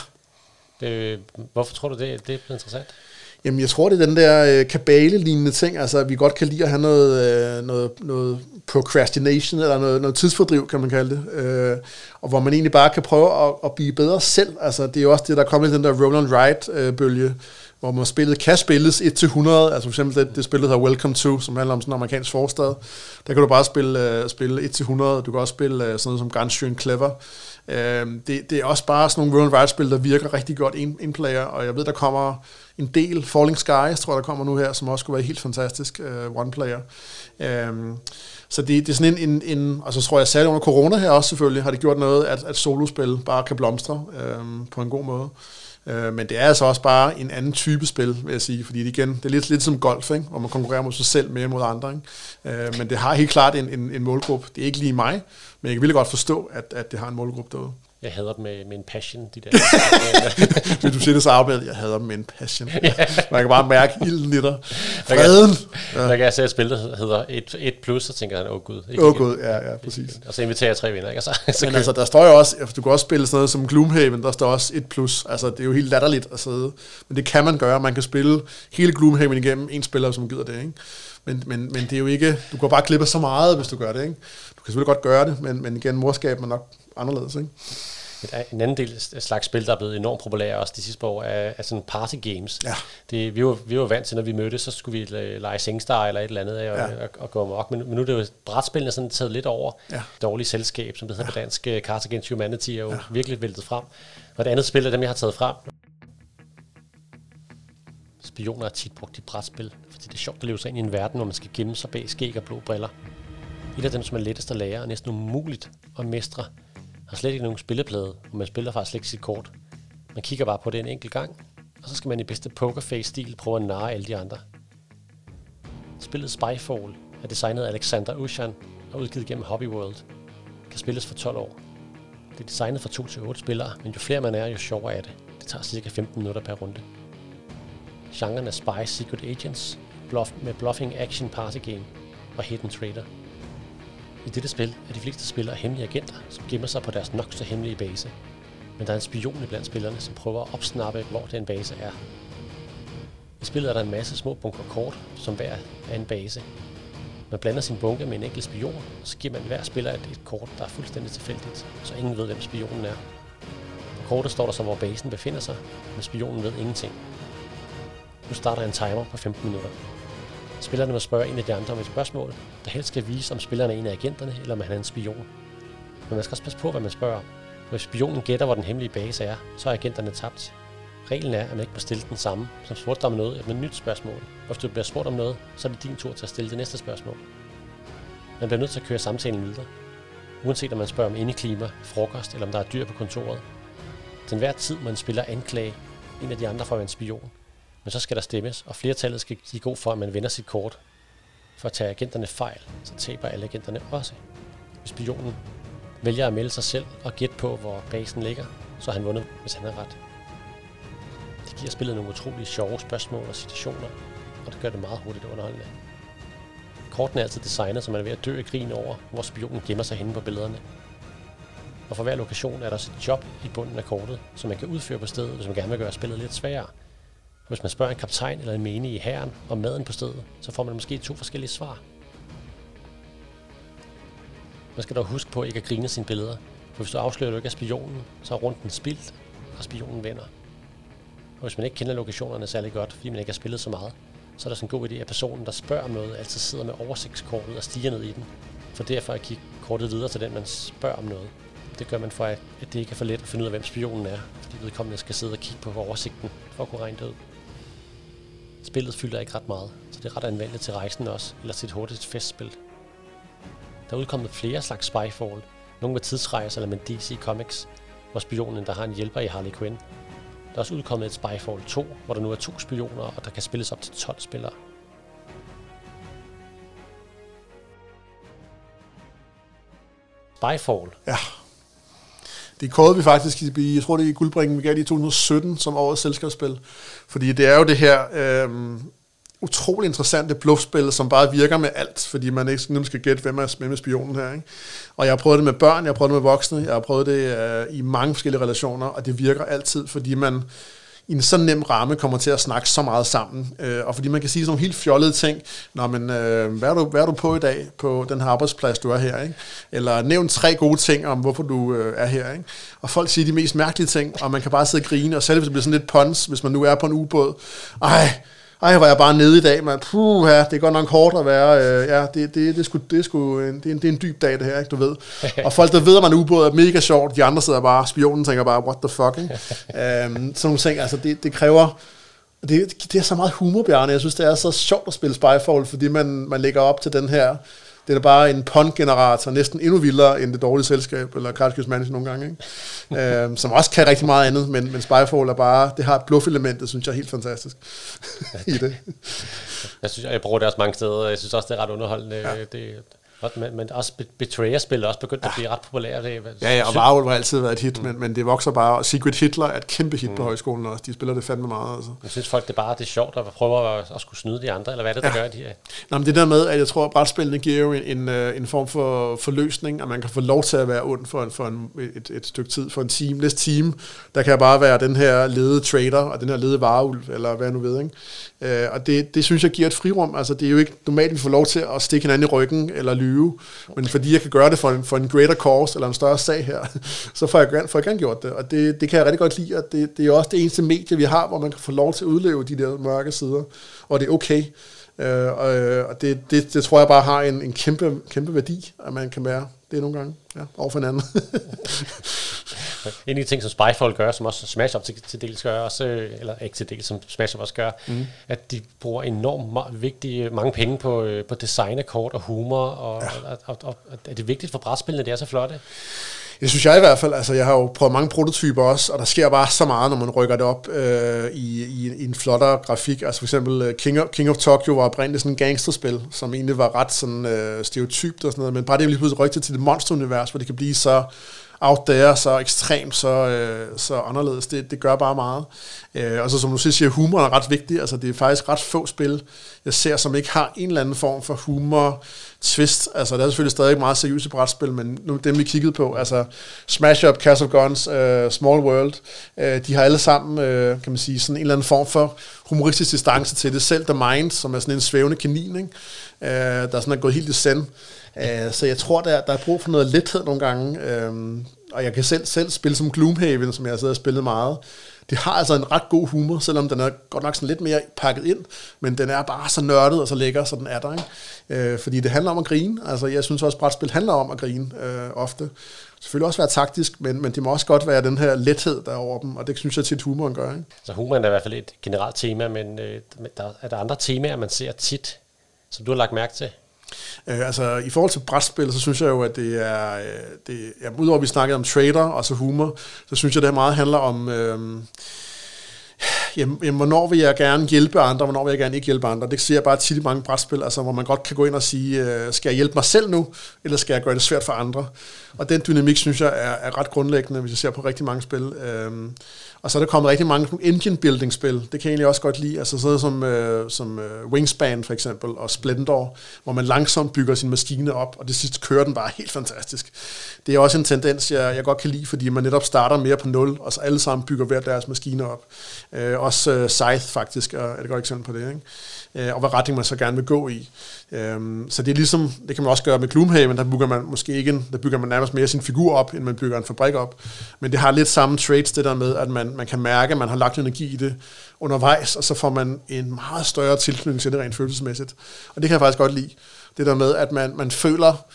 S1: Øh, hvorfor tror du, det, det er blevet interessant?
S2: Jamen, jeg tror, det er den der øh, kabale-lignende ting, altså at vi godt kan lide at have noget, øh, noget, noget procrastination, eller noget, noget tidsfordriv, kan man kalde det, øh, og hvor man egentlig bare kan prøve at, at blive bedre selv. Altså, det er jo også det, der er kommet i den der Roland Wright-bølge, øh, hvor man spillet kan spilles 1-100, altså for eksempel det, det spillet her Welcome To, som handler om sådan en amerikansk forstad. Der kan du bare spille, øh, spille 1-100, du kan også spille øh, sådan noget som Gunstream Clever. øh, det, det er også bare sådan nogle Roland Wright-spil, der virker rigtig godt in, in player, og jeg ved, der kommer en del Falling Skies, tror jeg, der kommer nu her, som også skulle være helt fantastisk øh, uh, one-player. Um, øhm, så det, det er sådan en, en, en, og så tror jeg særligt under corona her også selvfølgelig, har det gjort noget, at, at solospil bare kan blomstre um, på en god måde. Øh, men det er altså også bare en anden type spil, vil jeg sige, fordi det igen, det er lidt, lidt som golf, ikke? hvor man konkurrerer mod sig selv mere mod andre. Ikke? Øh, men det har helt klart en, en, en målgruppe. Det er ikke lige mig, men jeg kan virkelig godt forstå, at, at det har en målgruppe derude.
S1: Jeg hader dem med, med en passion, de der.
S2: Vil du sige det så arbejde? Jeg hader dem med en passion. Man kan bare mærke ilden i dig. Freden.
S1: Ja. Der kan jeg se, at spillet hedder 1, 1 plus, så tænker han, åh oh, gud.
S2: Åh oh, gud, ja, ja, præcis.
S1: Og så inviterer jeg tre vinder, ikke? så,
S2: så Men altså, der står jo også, du kan også spille sådan noget som Gloomhaven, der står også 1 plus. Altså, det er jo helt latterligt at sidde. Men det kan man gøre. Man kan spille hele Gloomhaven igennem en spiller, som gider det, ikke? Men, men, men det er jo ikke, du går bare klippe så meget, hvis du gør det, ikke? Du kan selvfølgelig godt gøre det, men, men igen, morskab er nok anderledes, ikke?
S1: En anden del slags spil, der er blevet enormt populære også de sidste par år, er, er sådan party games.
S2: Ja.
S1: Det, vi, var, vi var vant til, når vi mødtes, så skulle vi lege Singstar eller et eller andet og, ja. og, og gå amok. Men, men nu er det jo brætspillene sådan taget lidt over. Ja. Dårligt selskab, som det hedder ja. på dansk. Øh, Cards Against Humanity er jo ja. virkelig væltet frem. Og det andet spil af dem, jeg har taget frem. Spioner er tit brugt i brætspil, fordi det er sjovt at leve sig ind i en verden, hvor man skal gemme sig bag skæg og blå briller. Et af dem, som er lettest at lære, og næsten umuligt at mestre, har slet ikke nogen spilleplade, og man spiller faktisk ikke sit kort. Man kigger bare på det en enkelt gang, og så skal man i bedste pokerface-stil prøve at narre alle de andre. Spillet Spyfall er designet af Alexander Ushan og udgivet gennem Hobby World. Kan spilles for 12 år. Det er designet for 2 til 8 spillere, men jo flere man er, jo sjovere er det. Det tager cirka 15 minutter per runde. Genren er Spy Secret Agents bluff med Bluffing Action Party Game og Hidden Trader – i dette spil er de fleste spillere hemmelige agenter, som gemmer sig på deres nok så hemmelige base. Men der er en spion blandt spillerne, som prøver at opsnappe, hvor den base er. I spillet er der en masse små bunker kort, som hver er en base. Man blander sin bunke med en enkelt spion, og så giver man hver spiller et, et kort, der er fuldstændig tilfældigt, så ingen ved, hvem spionen er. På kortet står der så, hvor basen befinder sig, men spionen ved ingenting. Nu starter en timer på 15 minutter. Spillerne må spørge en af de andre om et spørgsmål, der helst skal vise, om spilleren er en af agenterne, eller om han er en spion. Men man skal også passe på, hvad man spørger om. For hvis spionen gætter, hvor den hemmelige base er, så er agenterne tabt. Reglen er, at man ikke må stille den samme, som spurgte dig om noget, et nyt spørgsmål. Og hvis du bliver spurgt om noget, så er det din tur til at stille det næste spørgsmål. Man bliver nødt til at køre samtalen videre. Uanset om man spørger om indeklima, frokost eller om der er dyr på kontoret. Den hver tid man spiller anklage en af de andre for at være en spion. Men så skal der stemmes, og flertallet skal give god for, at man vender sit kort. For at tage agenterne fejl, så taber alle agenterne også. Hvis spionen vælger at melde sig selv og gætte på, hvor basen ligger, så har han vundet, hvis han har ret. Det giver spillet nogle utrolige sjove spørgsmål og situationer, og det gør det meget hurtigt underholdende. Kortene er altid designet, så man er ved at dø af grin over, hvor spionen gemmer sig henne på billederne. Og for hver lokation er der også et job i bunden af kortet, som man kan udføre på stedet, hvis man gerne vil gøre spillet lidt sværere. Hvis man spørger en kaptajn eller en menig i herren om maden på stedet, så får man måske to forskellige svar. Man skal dog huske på ikke at grine sine billeder, for hvis du afslører, at du ikke er spionen, så er runden spildt, og spionen vinder. Og hvis man ikke kender lokationerne særlig godt, fordi man ikke har spillet så meget, så er der sådan en god idé, at personen, der spørger om noget, altid sidder med oversigtskortet og stiger ned i den, for derfor at kigge kortet videre til den, man spørger om noget. Det gør man for, at det ikke er for let at finde ud af, hvem spionen er, fordi vedkommende skal sidde og kigge på oversigten for at kunne regne det ud. Spillet fylder ikke ret meget, så det er ret anvendeligt til rejsen også, eller til et hurtigt festspil. Der er udkommet flere slags Spyfall, nogle med tidsrejser eller med DC Comics, hvor spionen der har en hjælper i Harley Quinn. Der er også udkommet et Spyfall 2, hvor der nu er to spioner, og der kan spilles op til 12 spillere. Spyfall.
S2: Ja. Det kårede vi faktisk i, jeg tror det er i Guldbringen, vi gav det i 2017 som årets selskabsspil. Fordi det er jo det her øh, utrolig interessante bluffspil, som bare virker med alt, fordi man ikke nemt skal gætte, hvem er med spionen her. Ikke? Og jeg har prøvet det med børn, jeg har prøvet det med voksne, jeg har prøvet det øh, i mange forskellige relationer, og det virker altid, fordi man i en så nem ramme kommer til at snakke så meget sammen. Øh, og fordi man kan sige sådan nogle helt fjollede ting. Nå, men øh, hvad, er du, hvad er du på i dag på den her arbejdsplads, du er her? Ikke? Eller nævn tre gode ting om, hvorfor du øh, er her. Ikke? Og folk siger de mest mærkelige ting, og man kan bare sidde og grine. Og selv hvis det bliver sådan lidt pons, hvis man nu er på en ubåd. Ej, ej, hvor jeg bare nede i dag, man. Puh, ja, det er godt nok hårdt at være. Øh, ja, det, det, det, sgu, det, en, det, er en, det er en dyb dag, det her, ikke, du ved. og folk, der ved, at man er ubåd, er mega sjovt. De andre sidder bare, spionen tænker bare, what the fuck, ikke? um, sådan nogle ting, altså det, det kræver... Det, det er så meget humor, Bjarne. Jeg synes, det er så sjovt at spille Spyfall, fordi man, man lægger op til den her Det er da bare en pond-generator, næsten endnu vildere end det dårlige selskab, eller Cards Manager nogle gange, ikke? øhm, som også kan rigtig meget andet, men, men Spyfall er bare, det har bluff-elementet, synes jeg er helt fantastisk i det.
S1: Jeg synes, jeg bruger det også mange steder, jeg synes også, det er ret underholdende. Ja. Det, men, men også Betrayer-spil er også begyndt ja. at blive ret populære. Det,
S2: ja, ja, og Varvel har altid været et hit, mm. men, men det vokser bare. Og Secret Hitler er et kæmpe hit mm. på højskolen også. De spiller det fandme meget. Altså.
S1: Jeg synes folk, det er bare det er sjovt at prøve at, at skulle snyde de andre, eller hvad er det, der ja. gør de her?
S2: Nå, men det der med, at jeg tror, at brætspillene giver jo en, en, øh, en form for forløsning, at man kan få lov til at være ond for, en, for en, et, et stykke tid, for en team. Næste team, der kan bare være den her lede trader, og den her lede vareulv, eller hvad nu ved, ikke? Øh, og det, det synes jeg giver et frirum. Altså, det er jo ikke normalt, at vi får lov til at stikke hinanden i ryggen eller lyve, men fordi jeg kan gøre det for en, for en greater cause eller en større sag her, så får jeg, får jeg gerne gjort det. Og det, det kan jeg rigtig godt lide, og det, det er også det eneste medie, vi har, hvor man kan få lov til at udleve de der mørke sider, og det er okay. Øh, og det, det, det tror jeg bare har en, en kæmpe, kæmpe værdi, at man kan være det nogle gange ja, over for hinanden.
S1: en af de ting, som Spyfall gør, som også Smash Up til, til dels gør, også, eller ikke til dels, som Smash Up også gør, mm. at de bruger enormt vigtige, mange penge på, øh, på design af kort og humor, og, ja. og, og, og, og er det vigtigt for brætspillene, det er så flotte?
S2: Det synes jeg i hvert fald. Altså, jeg har jo prøvet mange prototyper også, og der sker bare så meget, når man rykker det op øh, i, i, i en flottere grafik. Altså for eksempel uh, King, of, King of Tokyo var oprindeligt sådan en gangsterspil, som egentlig var ret sådan øh, stereotypt og sådan noget, men bare det lige pludselig rykket til det monsterunivers, hvor det kan blive så out there, så ekstremt, så, øh, så anderledes. Det, det gør bare meget. Øh, og så som du siger, humor er ret vigtig. Altså det er faktisk ret få spil, jeg ser, som ikke har en eller anden form for humor twist. Altså der er selvfølgelig stadig meget seriøse brætspil, men nu dem vi kiggede på, altså Smash Up, Castle of Guns, uh, Small World, uh, de har alle sammen, uh, kan man sige, sådan en eller anden form for humoristisk distance til det. Selv The Mind, som er sådan en svævende kanin, ikke? Uh, der sådan er gået helt i send. Uh, så jeg tror, der, der er brug for noget lethed nogle gange. Uh, og jeg kan selv, selv spille som Gloomhaven, som jeg har siddet og spillet meget. Det har altså en ret god humor, selvom den er godt nok sådan lidt mere pakket ind, men den er bare så nørdet og så lækker, så den er der. Ikke? Øh, fordi det handler om at grine. Altså, jeg synes også, at brætspil handler om at grine øh, ofte. Selvfølgelig også være taktisk, men, men det må også godt være den her lethed, der er over dem, og det synes jeg tit humoren gør. Ikke?
S1: Så humoren er i hvert fald et generelt tema, men øh, der, er der andre temaer, man ser tit, som du har lagt mærke til?
S2: Øh, altså, i forhold til brætspil, så synes jeg jo, at det er... Øh, det, ja, udover at vi snakkede om trader og så humor, så synes jeg, det meget handler om... Øh, jamen, jamen, hvornår vil jeg gerne hjælpe andre, hvornår vil jeg gerne ikke hjælpe andre. Det ser jeg bare tit i mange brætspil, altså, hvor man godt kan gå ind og sige, øh, skal jeg hjælpe mig selv nu, eller skal jeg gøre det svært for andre? Og den dynamik, synes jeg, er, er ret grundlæggende, hvis jeg ser på rigtig mange spil. Øh, og så er der kommet rigtig mange engine building spil. Det kan jeg egentlig også godt lide. Altså sådan som, øh, som øh, Wingspan for eksempel, og Splendor, hvor man langsomt bygger sin maskine op, og det sidste kører den bare helt fantastisk. Det er også en tendens, jeg, jeg godt kan lide, fordi man netop starter mere på nul, og så alle sammen bygger hver deres maskiner op. Øh, også øh, Scythe faktisk er, er et godt eksempel på det. Ikke? Øh, og hvad retning man så gerne vil gå i. Øhm, så det er ligesom, det kan man også gøre med Gloomhaven, der bygger man måske ikke, der bygger man nærmest mere sin figur op, end man bygger en fabrik op. Men det har lidt samme traits, det der med, at man, man kan mærke, at man har lagt energi i det undervejs, og så får man en meget større tilknytning til det rent følelsesmæssigt. Og det kan jeg faktisk godt lide. Det der med, at man, man føler,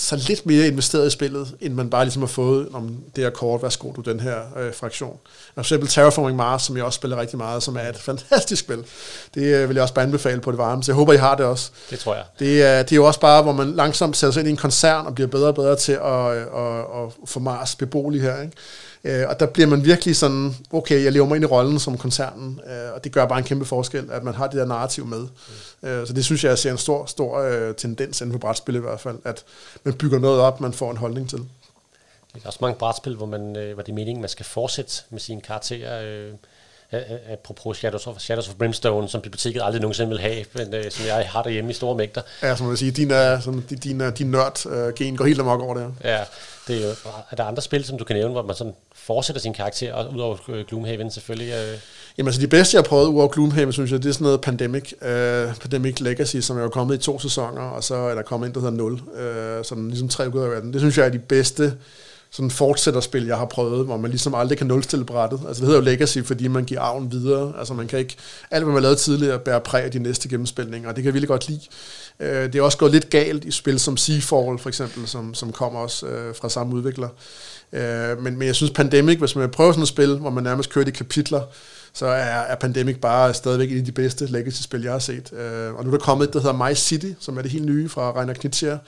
S2: så lidt mere investeret i spillet, end man bare ligesom har fået om det her kort, værsgo du den her øh, fraktion. For eksempel Terraforming Mars, som jeg også spiller rigtig meget, som er et fantastisk spil. Det øh, vil jeg også bare anbefale på det varme, så jeg håber, I har det også.
S1: Det tror jeg.
S2: Det er, det er jo også bare, hvor man langsomt sætter sig ind i en koncern og bliver bedre og bedre til at, at, at, at få Mars beboelig her. Ikke? Øh, og der bliver man virkelig sådan, okay, jeg lever mig ind i rollen som koncernen, øh, og det gør bare en kæmpe forskel, at man har det der narrativ med. Mm. Øh, så det synes jeg, jeg ser en stor, stor øh, tendens inden for brætspil i hvert fald, at man bygger noget op, man får en holdning til.
S1: Der er også mange brætspil, hvor, man, øh, hvor det er meningen, man skal fortsætte med sine karakterer. Øh, apropos Shadows of, Shadows of Brimstone, som biblioteket aldrig nogensinde vil have, men øh, som jeg har derhjemme i store mængder.
S2: Ja, som man vil sige, din, er, som, din, din, din nørd-gen øh, går helt amok over det
S1: her. Ja, det er jo, er der andre spil, som du kan nævne, hvor man sådan fortsætter sin karakter, og udover øh, Gloomhaven selvfølgelig? Øh.
S2: Jamen altså de bedste, jeg har prøvet udover Gloomhaven, synes jeg, det er sådan noget Pandemic, uh, Pandemic Legacy, som er jo kommet i to sæsoner, og så er der kommet en, der hedder 0, uh, sådan ligesom tre ud af verden. Det synes jeg er de bedste sådan fortsætterspil, jeg har prøvet, hvor man ligesom aldrig kan nulstille brættet. Altså det hedder jo Legacy, fordi man giver arven videre. Altså man kan ikke, alt hvad man lavede tidligere, bære præg af de næste gennemspilninger, og det kan jeg virkelig godt lide. Øh, det er også gået lidt galt i spil som Seafall for eksempel, som, som kommer også øh, fra samme udvikler. Øh, men, men jeg synes Pandemic, hvis man prøver sådan et spil, hvor man nærmest kører de kapitler, så er, er Pandemic bare stadigvæk et af de bedste legacy-spil, jeg har set. Øh, og nu er der kommet et, der hedder My City, som er det helt nye fra Reiner Knizia.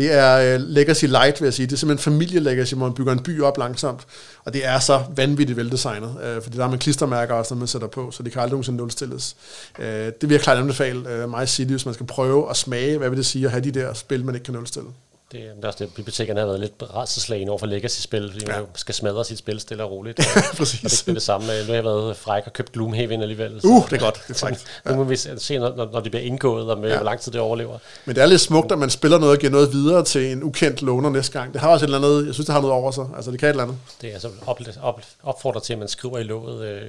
S2: Det er uh, Legacy Light, vil jeg sige. Det er simpelthen familie-legacy, hvor man bygger en by op langsomt. Og det er så vanvittigt veldesignet, uh, fordi der er man klistermærker også, når man sætter på, så det kan aldrig nogensinde nulstilles. Uh, det vil jeg klart anbefale uh, at sige, hvis man skal prøve at smage, hvad vil det sige at have de der spil, man ikke kan nulstille.
S1: Det, det er også det, bibliotekerne har været lidt rædselslagen over for legacy-spil, fordi ja. man skal smadre sit spil stille og roligt.
S2: Ja, præcis.
S1: Og det er det samme. Nu har jeg været fræk og købt Gloomhaven alligevel.
S2: Så, uh, det er godt. Det er
S1: frækt. Ja. Nu må vi se, når, når det bliver indgået, og med ja. hvor lang tid det overlever.
S2: Men det er lidt smukt, at man spiller noget og giver noget videre til en ukendt låner næste gang. Det har også et eller andet, jeg synes, det har noget over sig. Altså, det kan et eller andet.
S1: Det er altså op, op, opfordrer til, at man skriver i låget, øh,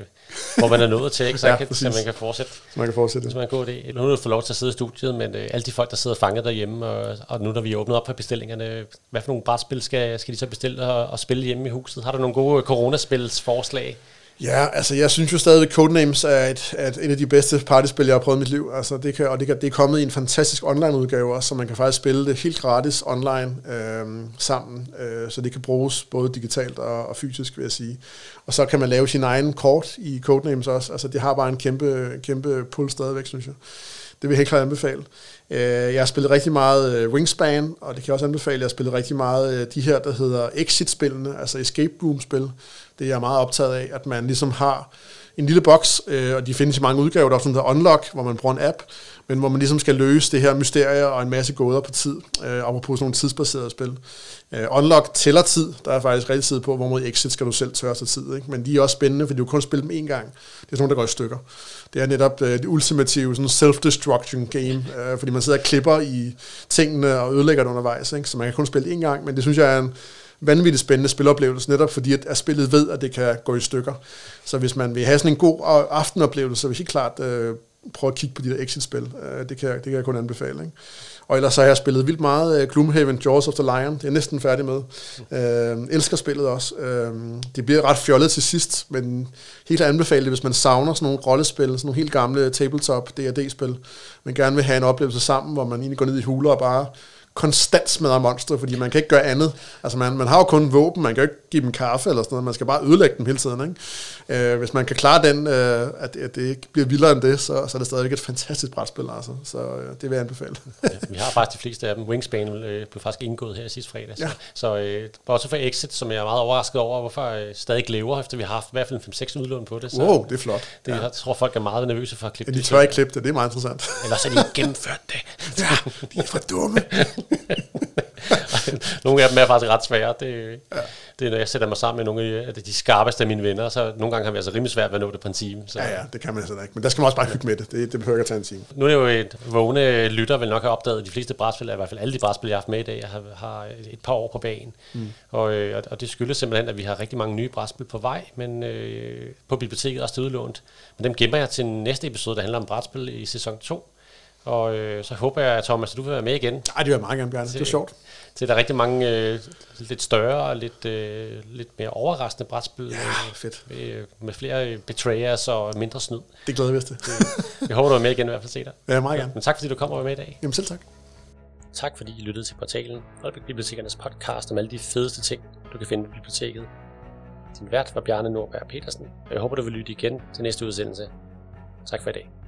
S1: hvor man er nået til, ikke? Så, ja, kan, så man kan fortsætte.
S2: Så man kan fortsætte.
S1: Så man kan gå det. Nu er du få lov til at sidde i studiet, men øh, alle de folk, der sidder fanget derhjemme, og, og nu når vi er åbnet op for bestillingerne, hvad for nogle brætspil skal, skal de så bestille og, og spille hjemme i huset? Har du nogle gode coronaspils forslag?
S2: Ja, altså jeg synes jo stadig, at Codenames er et, et, et af de bedste partyspil, jeg har prøvet i mit liv. Altså, det kan, og det, kan, det er kommet i en fantastisk online-udgave også, så man kan faktisk spille det helt gratis online øh, sammen, øh, så det kan bruges både digitalt og, og fysisk, vil jeg sige. Og så kan man lave sin egen kort i Codenames også. Altså det har bare en kæmpe, kæmpe pull stadigvæk, synes jeg. Det vil jeg helt klart anbefale. Øh, jeg har spillet rigtig meget øh, Wingspan, og det kan jeg også anbefale. Jeg har spillet rigtig meget øh, de her, der hedder Exit-spillene, altså escape room-spil. Det er jeg meget optaget af, at man ligesom har en lille boks, og de findes i mange udgaver. Der er også sådan der Unlock, hvor man bruger en app, men hvor man ligesom skal løse det her mysterier og en masse gåder på tid, øh, og på sådan nogle tidsbaserede spil. Unlock tæller tid, der er faktisk rigtig tid på, hvor mod Exit skal du selv tørre sig tid. Ikke? Men de er også spændende, for du kan kun spille dem én gang. Det er sådan nogle, der går i stykker. Det er netop øh, det ultimative sådan self-destruction game, øh, fordi man sidder og klipper i tingene og ødelægger det undervejs, ikke? så man kan kun spille én gang, men det synes jeg er en vanvittigt spændende spiloplevelse, netop fordi at, at spillet ved, at det kan gå i stykker. Så hvis man vil have sådan en god øh, aftenoplevelse, så vil jeg helt klart øh, prøv at kigge på de der exit-spil. Øh, det, kan jeg, det kan jeg kun anbefale. Ikke? Og ellers så har jeg spillet vildt meget øh, Gloomhaven Jaws of the Lion. Det er jeg næsten færdig med. Uh, elsker spillet også. Øh, det bliver ret fjollet til sidst, men helt anbefalet hvis man savner sådan nogle rollespil, sådan nogle helt gamle tabletop D&D-spil, men gerne vil have en oplevelse sammen, hvor man egentlig går ned i huler og bare konstant smadrer monstre, fordi man kan ikke gøre andet. Altså man, man har jo kun våben, man kan jo ikke give dem kaffe eller sådan noget, man skal bare ødelægge dem hele tiden. Ikke? Øh, hvis man kan klare den, øh, at, at det ikke bliver vildere end det, så, så er det stadigvæk et fantastisk brætspil. Altså. Så øh, det vil jeg anbefale.
S1: ja, vi har faktisk de fleste af dem. Wingspan øh, blev faktisk indgået her sidste fredag. Så, ja. så øh, også for Exit, som jeg er meget overrasket over, hvorfor øh, stadig lever, efter vi har haft i hvert fald 5-6 udlån på det.
S2: Så, wow, det er flot.
S1: Det, ja. Jeg tror, folk er meget nervøse for at klippe
S2: ja, de tør ikke klippe det, det er meget interessant.
S1: Eller så er de gennemført det.
S2: ja, de er for dumme.
S1: nogle af dem er faktisk ret svære. Det, ja. det er, når jeg sætter mig sammen med nogle af de skarpeste af mine venner, så nogle gange har vi altså rimelig svært ved at nå det på en time. Så.
S2: Ja, ja, det kan man altså ikke. Men der skal man også bare hygge med det. Det, det behøver ikke at tage en time.
S1: Nu er det jo et vågne lytter, vil nok have opdaget, de fleste brætspil, i hvert fald alle de brætspil, jeg har haft med i dag, jeg har, har et par år på banen. Mm. Og, øh, og det skyldes simpelthen, at vi har rigtig mange nye brætspil på vej, men øh, på biblioteket også til udlånt. Men dem gemmer jeg til næste episode, der handler om brætspil i sæson 2. Og øh, så håber jeg, Thomas, at du vil være med igen.
S2: Nej, det vil jeg meget gerne, Bjarne. Det er sjovt.
S1: Så der er rigtig mange øh, lidt større og lidt, øh, lidt mere overraskende brætspil.
S2: Ja, fedt.
S1: Med, med flere betrayers og mindre snyd.
S2: Det glæder vi os til.
S1: jeg håber, du er med igen i hvert fald se dig.
S2: Ja, meget gerne.
S1: Men tak, fordi du kommer med i dag.
S2: Jamen selv tak.
S1: Tak, fordi I lyttede til portalen Holbæk Bibliotekernes podcast om alle de fedeste ting, du kan finde på biblioteket. Din vært var Bjarne Nordberg Petersen, og jeg håber, du vil lytte igen til næste udsendelse. Tak for i dag.